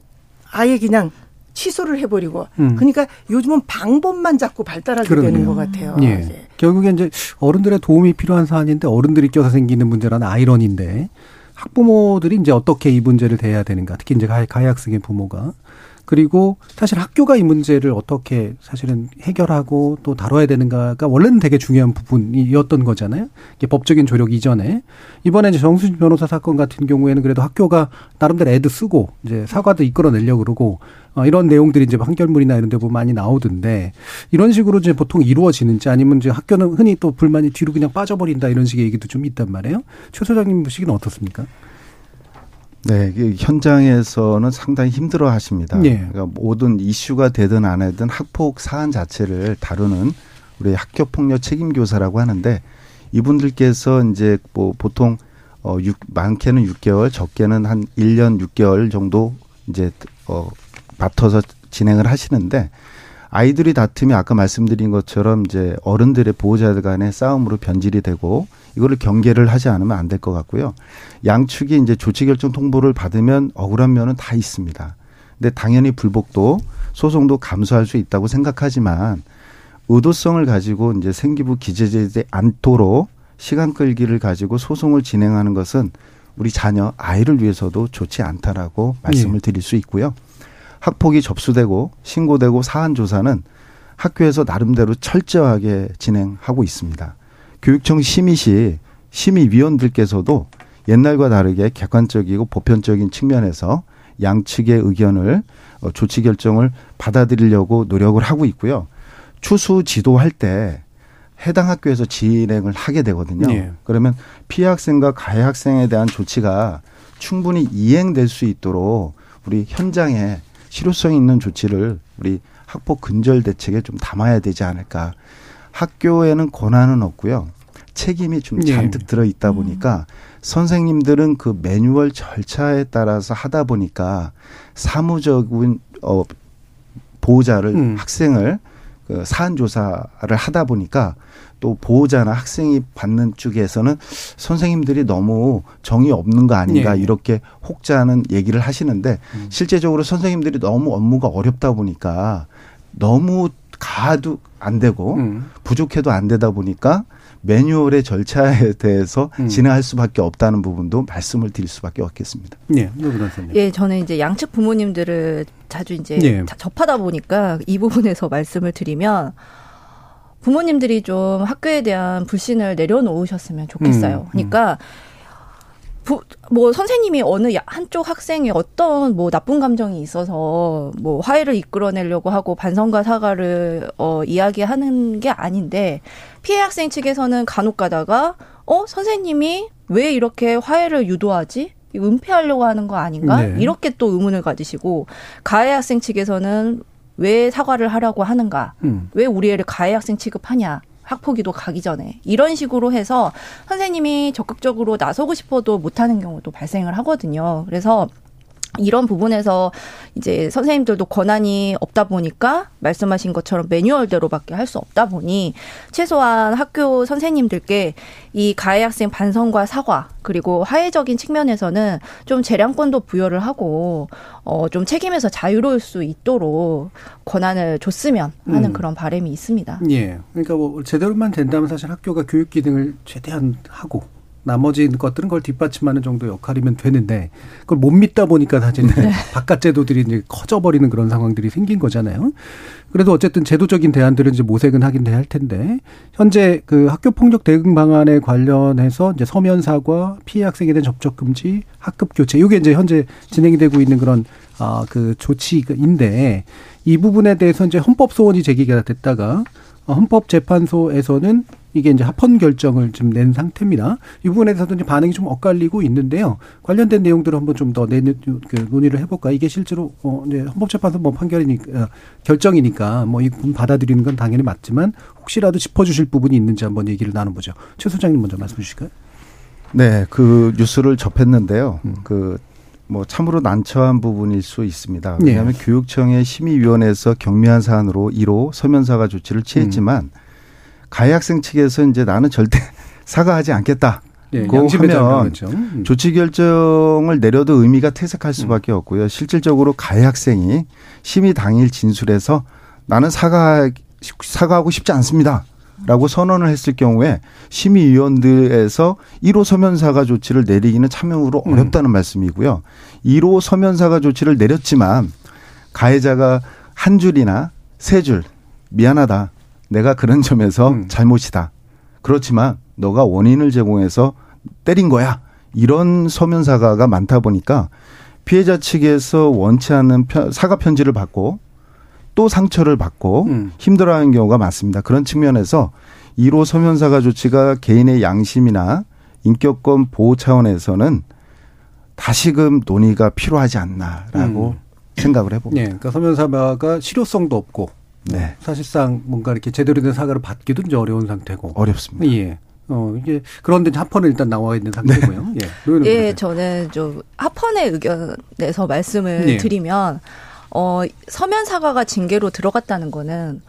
아예 그냥 취소를 해버리고 음. 그러니까 요즘은 방법만 자꾸 발달하게 그러네요. 되는 것 같아요. 예. 예.
결국에 이제 어른들의 도움이 필요한 사안인데 어른들이 껴서 생기는 문제라는 아이러니인데 학부모들이 이제 어떻게 이 문제를 대해야 되는가 특히 이제 가해, 가해 학생의 부모가 그리고 사실 학교가 이 문제를 어떻게 사실은 해결하고 또 다뤄야 되는가가 원래는 되게 중요한 부분이었던 거잖아요. 이게 법적인 조력 이전에 이번에 이제 정수진 변호사 사건 같은 경우에는 그래도 학교가 나름대로 애도 쓰고 이제 사과도 이끌어내려고 그러고 어, 이런 내용들이 이제 판결문이나 이런 데 보면 많이 나오던데 이런 식으로 이제 보통 이루어지는지 아니면 이제 학교는 흔히 또 불만이 뒤로 그냥 빠져버린다 이런 식의 얘기도 좀 있단 말이에요. 최 소장님 보시기는 어떻습니까?
네, 현장에서는 상당히 힘들어 하십니다. 네. 그러니까 모든 이슈가 되든 안 되든 학폭 사안 자체를 다루는 우리 학교 폭력 책임 교사라고 하는데 이분들께서 이제 뭐 보통 어 6, 많게는 6개월, 적게는 한 1년 6개월 정도 이제 어 맡아서 진행을 하시는데 아이들이 다툼이 아까 말씀드린 것처럼 이제 어른들의 보호자들 간의 싸움으로 변질이 되고 이거를 경계를 하지 않으면 안 될 것 같고요. 양측이 이제 조치 결정 통보를 받으면 억울한 면은 다 있습니다. 근데 당연히 불복도 소송도 감수할 수 있다고 생각하지만 의도성을 가지고 이제 생기부 기재되지 않도록 시간 끌기를 가지고 소송을 진행하는 것은 우리 자녀 아이를 위해서도 좋지 않다라고 말씀을 예. 드릴 수 있고요. 학폭이 접수되고 신고되고 사안 조사는 학교에서 나름대로 철저하게 진행하고 있습니다. 교육청 심의 시 심의위원들께서도 옛날과 다르게 객관적이고 보편적인 측면에서 양측의 의견을 어, 조치 결정을 받아들이려고 노력을 하고 있고요. 추수 지도할 때 해당 학교에서 진행을 하게 되거든요. 네. 그러면 피해 학생과 가해 학생에 대한 조치가 충분히 이행될 수 있도록 우리 현장에 실효성 있는 조치를 우리 학폭 근절 대책에 좀 담아야 되지 않을까. 학교에는 권한은 없고요. 책임이 좀 네. 잔뜩 네. 들어 있다 음. 보니까 선생님들은 그 매뉴얼 절차에 따라서 하다 보니까 사무적인 어 보호자를 음. 학생을 그 사안 조사를 하다 보니까 또 보호자나 학생이 받는 쪽에서는 선생님들이 너무 정이 없는 거 아닌가 네. 이렇게 혹자는 얘기를 하시는데 음. 실제적으로 선생님들이 너무 업무가 어렵다 보니까 너무 가도 안 되고 음. 부족해도 안 되다 보니까 매뉴얼의 절차에 대해서 음. 진행할 수밖에 없다는 부분도 말씀을 드릴 수밖에 없겠습니다.
네, 예, 저는 이제 양측 부모님들을 자주 이제 네. 접하다 보니까 이 부분에서 말씀을 드리면 부모님들이 좀 학교에 대한 불신을 내려놓으셨으면 좋겠어요. 음, 음. 그러니까 부, 뭐 선생님이 어느 한쪽 학생이 어떤 뭐 나쁜 감정이 있어서 뭐 화해를 이끌어내려고 하고 반성과 사과를 어 이야기하는 게 아닌데 피해 학생 측에서는 간혹 가다가 어 선생님이 왜 이렇게 화해를 유도하지? 은폐하려고 하는 거 아닌가? 네. 이렇게 또 의문을 가지시고 가해 학생 측에서는 왜 사과를 하라고 하는가? 음. 왜 우리 애를 가해 학생 취급하냐? 학폭위도 가기 전에 이런 식으로 해서 선생님이 적극적으로 나서고 싶어도 못하는 경우도 발생을 하거든요. 그래서 이런 부분에서 이제 선생님들도 권한이 없다 보니까 말씀하신 것처럼 매뉴얼대로밖에 할 수 없다 보니 최소한 학교 선생님들께 이 가해 학생 반성과 사과 그리고 하해적인 측면에서는 좀 재량권도 부여를 하고 어 좀 책임에서 자유로울 수 있도록 권한을 줬으면 하는 음. 그런 바람이 있습니다.
예. 그러니까 뭐 제대로만 된다면 사실 학교가 교육 기능을 최대한 하고 나머지 것들은 그걸 뒷받침하는 정도 역할이면 되는데 그걸 못 믿다 보니까 사실 네. 바깥 제도들이 이제 커져버리는 그런 상황들이 생긴 거잖아요. 그래도 어쨌든 제도적인 대안들은 이제 모색은 하긴 돼야 할 텐데 현재 그 학교 폭력 대응 방안에 관련해서 이제 서면 사과, 피해 학생에 대한 접촉 금지, 학급 교체 이게 이제 현재 진행이 되고 있는 그런 아그 조치인데 이 부분에 대해서 이제 헌법 소원이 제기가 됐다가 헌법재판소에서는 이게 이제 합헌 결정을 지금 낸 상태입니다. 이 부분에 대해서도 이제 반응이 좀 엇갈리고 있는데요. 관련된 내용들을 한번 좀 더 그 논의를 해볼까. 이게 실제로 어 이제 헌법재판소 뭐 판결이니까 어, 결정이니까 뭐 이 부분 받아들이는 건 당연히 맞지만 혹시라도 짚어주실 부분이 있는지 한번 얘기를 나눠보죠. 최 소장님 먼저 말씀해 주실까요?
네, 그 뉴스를 접했는데요. 음. 그뭐 참으로 난처한 부분일 수 있습니다. 네. 왜냐하면 네. 교육청의 심의위원회에서 경미한 사안으로 1호 서면사과 조치를 취했지만 음. 가해 학생 측에서 이제 나는 절대 사과하지 않겠다. 예, 고 하면 음. 조치 결정을 내려도 의미가 퇴색할 수밖에 음. 없고요. 실질적으로 가해 학생이 심의 당일 진술에서 나는 사과 사과하고 싶지 않습니다. 라고 선언을 했을 경우에 심의위원들에서 1호 서면사과 조치를 내리기는 참여로 음. 어렵다는 음. 말씀이고요. 1호 서면사과 조치를 내렸지만 가해자가 한 줄이나 세 줄 미안하다. 내가 그런 점에서 음. 잘못이다. 그렇지만 너가 원인을 제공해서 때린 거야. 이런 서면 사과가 많다 보니까 피해자 측에서 원치 않는 사과 편지를 받고 또 상처를 받고 음. 힘들어하는 경우가 많습니다. 그런 측면에서 1호 서면 사과 조치가 개인의 양심이나 인격권 보호 차원에서는 다시금 논의가 필요하지 않나라고 음. 생각을 해봅니다.
네, 그러니까 서면 사과가 실효성도 없고 네. 사실상 뭔가 이렇게 제대로 된 사과를 받기도 이제 어려운 상태고.
어렵습니다.
예. 어, 이게, 그런데 합헌은 일단 나와 있는 상태고요.
네. 예. 예, 저는 좀 합헌의 의견에서 말씀을 예. 드리면, 어, 서면 사과가 징계로 들어갔다는 거는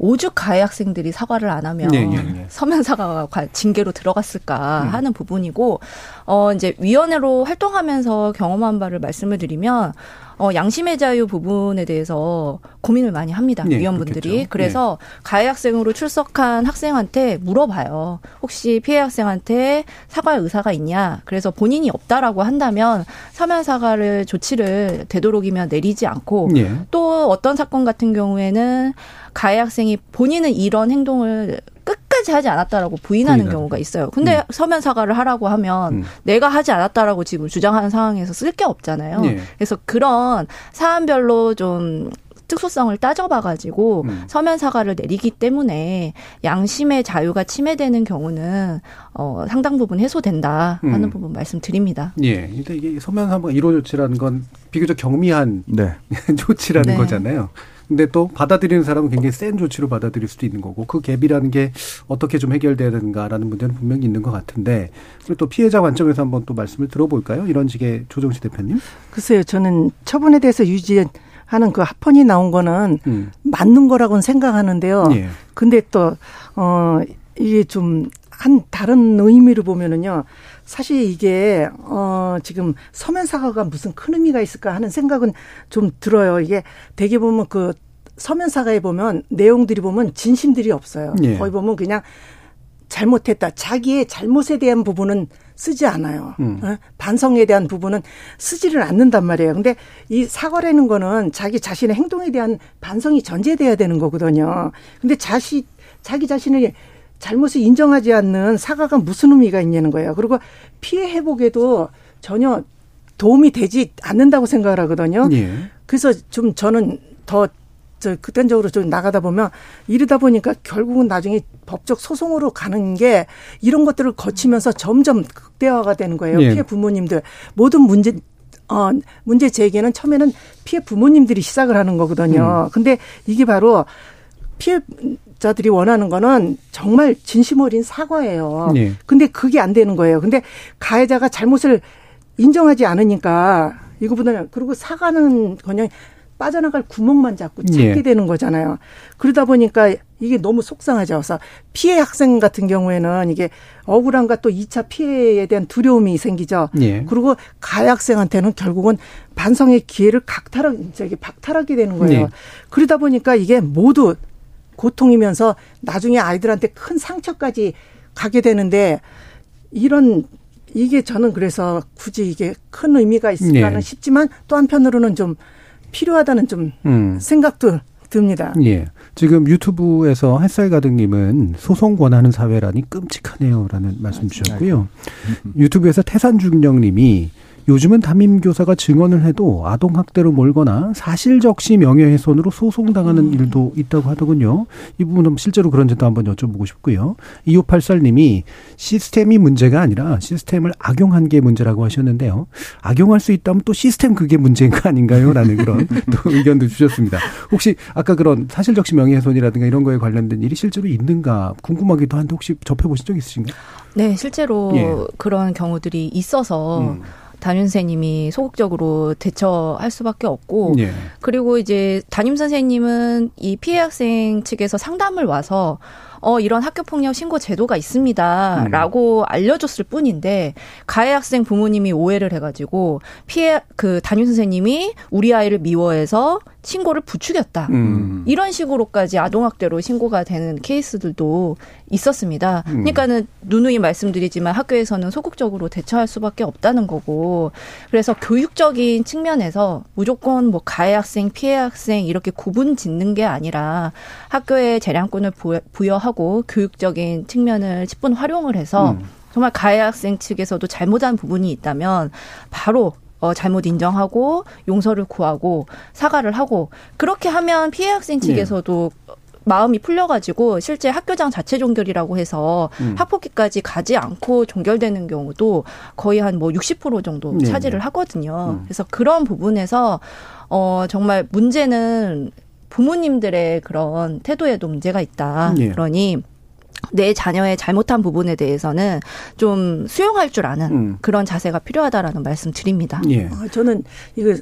오죽 가해 학생들이 사과를 안 하면 예, 예, 예. 서면 사과가 징계로 들어갔을까 음. 하는 부분이고 어 이제 위원회로 활동하면서 경험한 바를 말씀을 드리면 어, 양심의 자유 부분에 대해서 고민을 많이 합니다. 네, 위원분들이. 그렇겠죠. 그래서 네. 가해 학생으로 출석한 학생한테 물어봐요. 혹시 피해 학생한테 사과할 의사가 있냐? 그래서 본인이 없다라고 한다면 서면 사과를 조치를 되도록이면 내리지 않고 네. 또 어떤 사건 같은 경우에는 가해 학생이 본인은 이런 행동을 끝까지 하지 않았다라고 부인하는 부인하는. 경우가 있어요. 근데 음. 서면 사과를 하라고 하면 음. 내가 하지 않았다라고 지금 주장하는 상황에서 쓸 게 없잖아요. 네. 그래서 그런 사안별로 좀 특수성을 따져봐가지고 음. 서면 사과를 내리기 때문에 양심의 자유가 침해되는 경우는 어, 상당 부분 해소된다 하는 음. 부분 말씀드립니다.
예. 근데 이게 서면 사과 1호 조치라는 건 비교적 경미한 네. 조치라는 네. 거잖아요. 근데 또 받아들이는 사람은 굉장히 센 조치로 받아들일 수도 있는 거고 그 갭이라는 게 어떻게 좀 해결돼야 되는가라는 문제는 분명히 있는 것 같은데 그리고 또 피해자 관점에서 한번 또 말씀을 들어볼까요? 이런 식의 조정식 대표님.
글쎄요, 저는 처분에 대해서 유지 하는 그 합헌이 나온 거는 음. 맞는 거라고는 생각하는데요. 예. 근데 또, 어, 이게 좀 한 다른 의미로 보면은요. 사실 이게 어 지금 서면 사과가 무슨 큰 의미가 있을까 하는 생각은 좀 들어요. 이게 대개 보면 그 서면 사과에 보면 내용들이 보면 진심들이 없어요. 예. 거의 보면 그냥 잘못했다. 자기의 잘못에 대한 부분은 쓰지 않아요. 음. 어? 반성에 대한 부분은 쓰지를 않는단 말이에요. 근데 이 사과라는 거는 자기 자신의 행동에 대한 반성이 전제돼야 되는 거거든요. 근데 자시 자기 자신의 잘못을 인정하지 않는 사과가 무슨 의미가 있냐는 거예요. 그리고 피해 회복에도 전혀 도움이 되지 않는다고 생각을 하거든요. 예. 그래서 좀 저는 더 저 극단적으로 좀 나가다 보면 이러다 보니까 결국은 나중에 법적 소송으로 가는 게 이런 것들을 거치면서 점점 극대화가 되는 거예요. 예. 피해 부모님들 모든 문제 어 문제 제기는 처음에는 피해 부모님들이 시작을 하는 거거든요. 음. 근데 이게 바로 피해 자들이 원하는 거는 정말 진심 어린 사과예요. 네. 근데 그게 안 되는 거예요. 근데 가해자가 잘못을 인정하지 않으니까 이거 보다는 그리고 사과는 그냥 빠져나갈 구멍만 자꾸 찾게 예. 되는 거잖아요. 그러다 보니까 이게 너무 속상하죠. 그래서 피해 학생 같은 경우에는 이게 억울함과 또 2차 피해에 대한 두려움이 생기죠. 예. 그리고 가해 학생한테는 결국은 반성의 기회를 각탈하, 저기 박탈하게 되는 거예요. 예. 그러다 보니까 이게 모두 고통이면서 나중에 아이들한테 큰 상처까지 가게 되는데 이런 이게 저는 그래서 굳이 이게 큰 의미가 있을까는 예. 싶지만 또 한편으로는 좀 필요하다는 좀 음. 생각도 듭니다.
예. 지금 유튜브에서 햇살 가득님은 소송 권하는 사회라니 끔찍하네요라는 말씀 주셨고요. 유튜브에서 태산중령님이 요즘은 담임 교사가 증언을 해도 아동 학대로 몰거나 사실적시 명예훼손으로 소송당하는 음. 일도 있다고 하더군요. 이 부분은 실제로 그런지도 한번 여쭤보고 싶고요. 2584님이 시스템이 문제가 아니라 시스템을 악용한 게 문제라고 하셨는데요. 악용할 수 있다면 또 시스템 그게 문제인 거 아닌가요? 라는 그런 또 의견도 주셨습니다. 혹시 아까 그런 사실적시 명예훼손이라든가 이런 거에 관련된 일이 실제로 있는가 궁금하기도 한데 혹시 접해보신 적 있으신가요?
네, 실제로 예. 그런 경우들이 있어서 음. 담임 선생님이 소극적으로 대처할 수밖에 없고 예. 그리고 이제 담임 선생님은 이 피해 학생 측에서 상담을 와서 어 이런 학교 폭력 신고 제도가 있습니다라고 음. 알려줬을 뿐인데 가해 학생 부모님이 오해를 해가지고 피해 그 담임 선생님이 우리 아이를 미워해서 신고를 부추겼다. 음. 이런 식으로까지 아동학대로 신고가 되는 케이스들도 있었습니다. 음. 그러니까는 누누이 말씀드리지만 학교에서는 소극적으로 대처할 수밖에 없다는 거고 그래서 교육적인 측면에서 무조건 뭐 가해 학생, 피해 학생 이렇게 구분 짓는 게 아니라 학교에 재량권을 부여하고 교육적인 측면을 10분 활용을 해서 음. 정말 가해 학생 측에서도 잘못한 부분이 있다면 바로 어, 잘못 인정하고 용서를 구하고 사과를 하고 그렇게 하면 피해 학생 네. 측에서도 네. 마음이 풀려가지고 실제 학교장 자체 종결이라고 해서 음. 학폭기까지 가지 않고 종결되는 경우도 거의 한 뭐 60% 정도 네. 차지를 하거든요. 음. 그래서 그런 부분에서 어 정말 문제는 부모님들의 그런 태도에도 문제가 있다. 네. 그러니 내 자녀의 잘못한 부분에 대해서는 좀 수용할 줄 아는 음. 그런 자세가 필요하다라는 말씀 드립니다.
예. 아, 저는 이거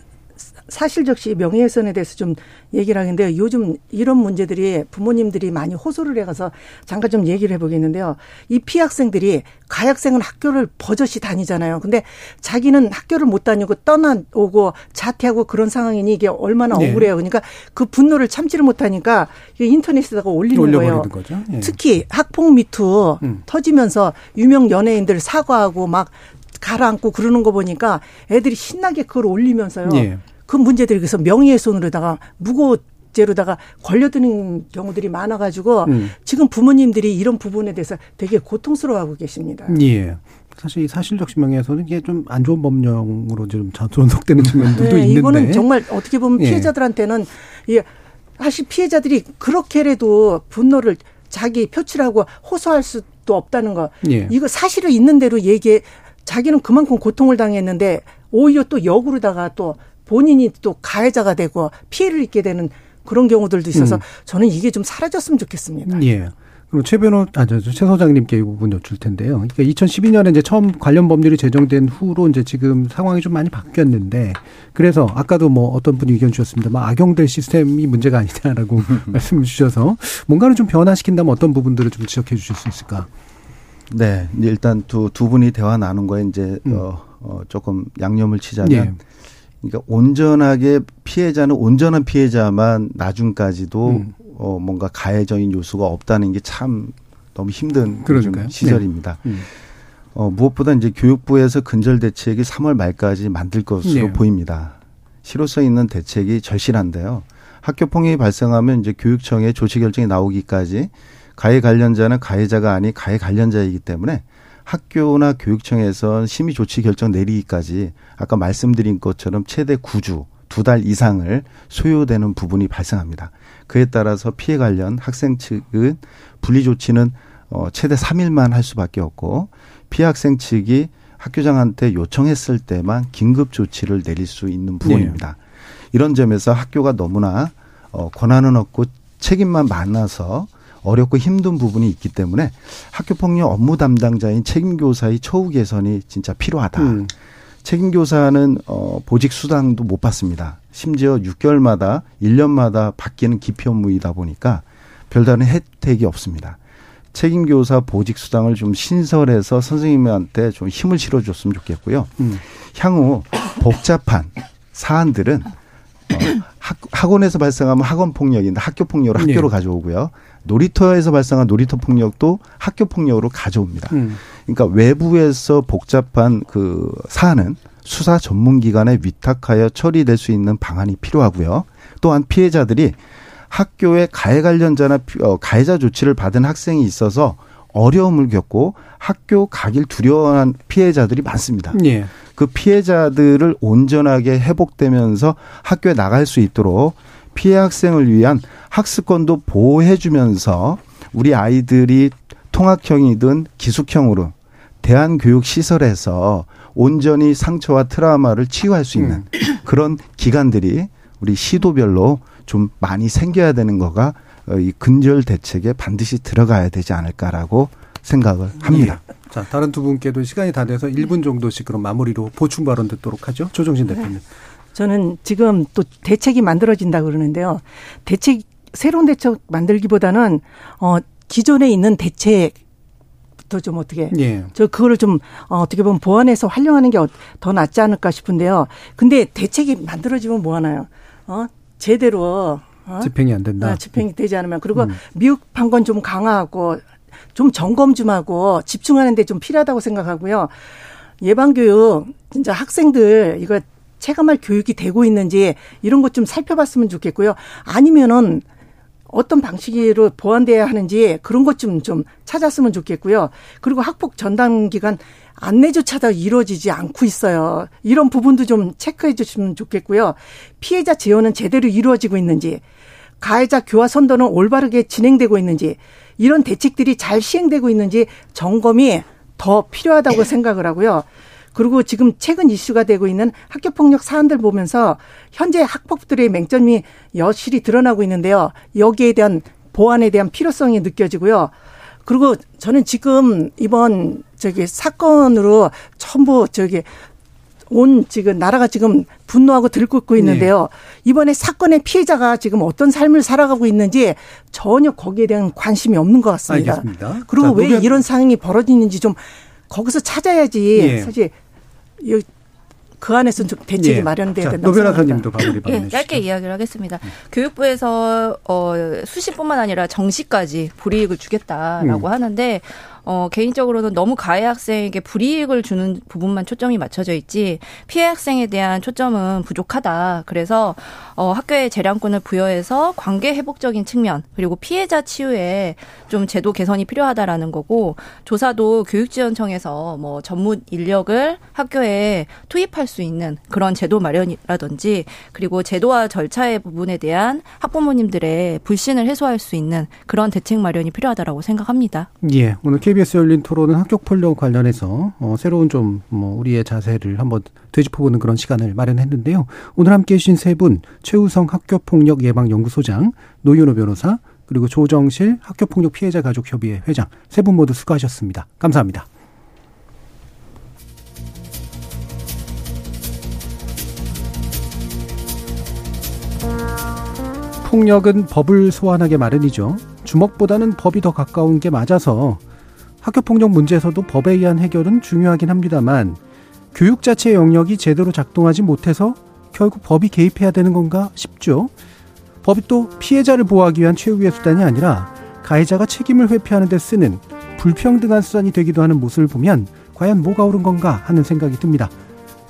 사실적시 명예훼손에 대해서 좀 얘기를 하는데요. 요즘 이런 문제들이 부모님들이 많이 호소를 해가서 잠깐 좀 얘기를 해보겠는데요. 이 피학생들이 가학생은 학교를 버젓이 다니잖아요. 근데 자기는 학교를 못 다니고 떠나오고 자퇴하고 그런 상황이니 이게 얼마나 네. 억울해요. 그러니까 그 분노를 참지를 못하니까 인터넷에다가 올리는 거예요. 예. 특히 학폭 미투 음. 터지면서 유명 연예인들 사과하고 막 가라앉고 그러는 거 보니까 애들이 신나게 그걸 올리면서요. 예. 그 문제들이 그래서 명예훼손으로다가 무고죄로다가 걸려드는 경우들이 많아가지고 음. 지금 부모님들이 이런 부분에 대해서 되게 고통스러워하고 계십니다.
예. 사실 이 사실적 신명에서는 이게 좀 안 좋은 법령으로 좀 존속되는 측면도 네, 있는데
이거는 정말 어떻게 보면 예. 피해자들한테는 예, 사실 피해자들이 그렇게라도 분노를 자기 표출하고 호소할 수도 없다는 거. 예. 이거 사실은 있는 대로 얘기해 자기는 그만큼 고통을 당했는데 오히려 또 역으로다가 또 본인이 또 가해자가 되고 피해를 입게 되는 그런 경우들도 있어서 음. 저는 이게 좀 사라졌으면 좋겠습니다.
예. 그럼 최 변호, 아, 저, 최 소장님께 이 부분 여쭐 텐데요. 그러니까 2012년에 이제 처음 관련 법률이 제정된 후로 이제 지금 상황이 좀 많이 바뀌었는데 그래서 아까도 뭐 어떤 분이 의견 주셨습니다. 막 악용될 시스템이 문제가 아니냐라고 말씀을 주셔서 뭔가를 좀 변화시킨다면 어떤 부분들을 좀 지적해 주실 수 있을까?
네. 일단 두, 두 분이 대화 나눈 거에 이제, 음. 어, 어, 조금 양념을 치자면 예. 그러니까 온전하게 피해자는 온전한 피해자만 나중까지도 음. 어 뭔가 가해적인 요소가 없다는 게 참 너무 힘든 시절입니다. 네. 음. 어 무엇보다 이제 교육부에서 근절 대책이 3월 말까지 만들 것으로 네. 보입니다. 실효성 있는 대책이 절실한데요. 학교 폭력이 발생하면 이제 교육청에 조치 결정이 나오기까지 가해 관련자는 가해자가 아닌 가해 관련자이기 때문에 학교나 교육청에서 심의 조치 결정 내리기까지 아까 말씀드린 것처럼 최대 9주 두 달 이상을 소요되는 부분이 발생합니다. 그에 따라서 피해 관련 학생 측은 분리 조치는 어 최대 3일만 할 수밖에 없고 피해 학생 측이 학교장한테 요청했을 때만 긴급 조치를 내릴 수 있는 부분입니다. 네. 이런 점에서 학교가 너무나 어 권한은 없고 책임만 많아서 어렵고 힘든 부분이 있기 때문에 학교 폭력 업무 담당자인 책임 교사의 처우 개선이 진짜 필요하다. 음. 책임 교사는 어 보직 수당도 못 받습니다. 심지어 6개월마다 1년마다 바뀌는 기피 업무이다 보니까 별다른 혜택이 없습니다. 책임 교사 보직 수당을 좀 신설해서 선생님한테 좀 힘을 실어줬으면 좋겠고요. 음. 향후 복잡한 사안들은 어, 학, 원에서 발생하면 학원 폭력인데 학교 폭력으로 학교로 네. 가져오고요. 놀이터에서 발생한 놀이터 폭력도 학교 폭력으로 가져옵니다. 음. 그러니까 외부에서 복잡한 그 사안은 수사 전문 기관에 위탁하여 처리될 수 있는 방안이 필요하고요. 또한 피해자들이 학교에 가해 관련자나 어, 가해자 조치를 받은 학생이 있어서 어려움을 겪고 학교 가길 두려워한 피해자들이 많습니다. 예. 그 피해자들을 온전하게 회복되면서 학교에 나갈 수 있도록 피해 학생을 위한 학습권도 보호해주면서 우리 아이들이 통학형이든 기숙형으로 대한교육시설에서 온전히 상처와 트라우마를 치유할 수 있는 음. 그런 기관들이 우리 시도별로 좀 많이 생겨야 되는 거가 어, 이 근절 대책에 반드시 들어가야 되지 않을까라고 생각을 합니다. 예.
자, 다른 두 분께도 시간이 다 돼서 1분 정도씩 그럼 마무리로 보충 발언 듣도록 하죠. 조정신 네. 대표님.
저는 지금 또 대책이 만들어진다 그러는데요. 대책 새로운 대책 만들기보다는 어 기존에 있는 대책 부좀 어떻게 예. 저 그거를 좀 어, 어떻게 보면 보완해서 활용하는 게 더 낫지 않을까 싶은데요. 근데 대책이 만들어지면 뭐 하나요? 어 제대로
어? 집행이 안 된다. 아,
집행이 되지 않으면 그리고 음. 미국 판권 좀 강화하고 좀 점검 좀 하고 집중하는 데 좀 필요하다고 생각하고요. 예방 교육 진짜 학생들 이거 체감할 교육이 되고 있는지 이런 것 좀 살펴봤으면 좋겠고요. 아니면은 어떤 방식으로 보완돼야 하는지 그런 것좀좀 찾았으면 좋겠고요. 그리고 학폭 전담 기간 안내조차도 이루어지지 않고 있어요. 이런 부분도 좀 체크해 주시면 좋겠고요. 피해자 재원은 제대로 이루어지고 있는지, 가해자 교화 선도는 올바르게 진행되고 있는지, 이런 대책들이 잘 시행되고 있는지 점검이 더 필요하다고 생각을 하고요. 그리고 지금 최근 이슈가 되고 있는 학교 폭력 사안들 보면서 현재 학폭들의 맹점이 여실히 드러나고 있는데요. 여기에 대한 보완에 대한 필요성이 느껴지고요. 그리고 저는 지금 이번 저기 사건으로 전부 저기 온 지금 나라가 지금 분노하고 들끓고 있는데요. 네. 이번에 사건의 피해자가 지금 어떤 삶을 살아가고 있는지 전혀 거기에 대한 관심이 없는 것 같습니다. 알겠습니다. 그리고 자, 왜 노변... 이런 상황이 벌어지는지 좀 거기서 찾아야지 네. 사실 그 안에서 좀 대책이 예. 마련돼야 된다.
노변호사님도 마무리
예, 짧게 이야기를 하겠습니다. 음. 교육부에서 어, 수시뿐만 아니라 정시까지 불이익을 주겠다라고 음. 하는데 어, 개인적으로는 너무 가해 학생에게 불이익을 주는 부분만 초점이 맞춰져 있지 피해 학생에 대한 초점은 부족하다. 그래서 어, 학교에 재량권을 부여해서 관계 회복적인 측면 그리고 피해자 치유에 좀 제도 개선이 필요하다라는 거고 조사도 교육지원청에서 뭐 전문 인력을 학교에 투입할 수 있는 그런 제도 마련이라든지 그리고 제도와 절차의 부분에 대한 학부모님들의 불신을 해소할 수 있는 그런 대책 마련이 필요하다라고 생각합니다.
예, 오늘 KBS KBS 열린 토론은 학교 폭력 관련해서 어, 새로운 좀 뭐 우리의 자세를 한번 되짚어보는 그런 시간을 마련했는데요. 오늘 함께 해 주신 세 분 최우성 학교폭력 예방연구소장, 노윤호 변호사, 그리고 조정실 학교폭력 피해자 가족협의회 회장 세 분 모두 수고하셨습니다. 감사합니다. 폭력은 법을 소환하게 마련이죠. 주먹보다는 법이 더 가까운 게 맞아서 학교폭력 문제에서도 법에 의한 해결은 중요하긴 합니다만 교육 자체의 영역이 제대로 작동하지 못해서 결국 법이 개입해야 되는 건가 싶죠. 법이 또 피해자를 보호하기 위한 최후의 수단이 아니라 가해자가 책임을 회피하는 데 쓰는 불평등한 수단이 되기도 하는 모습을 보면 과연 뭐가 옳은 건가 하는 생각이 듭니다.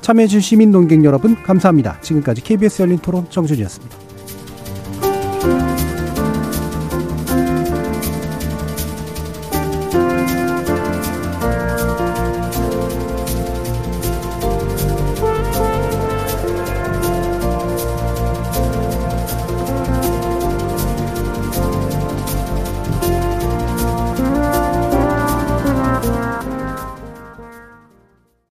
참여해주신 시민 논객 여러분 감사합니다. 지금까지 KBS 열린 토론 정준이었습니다.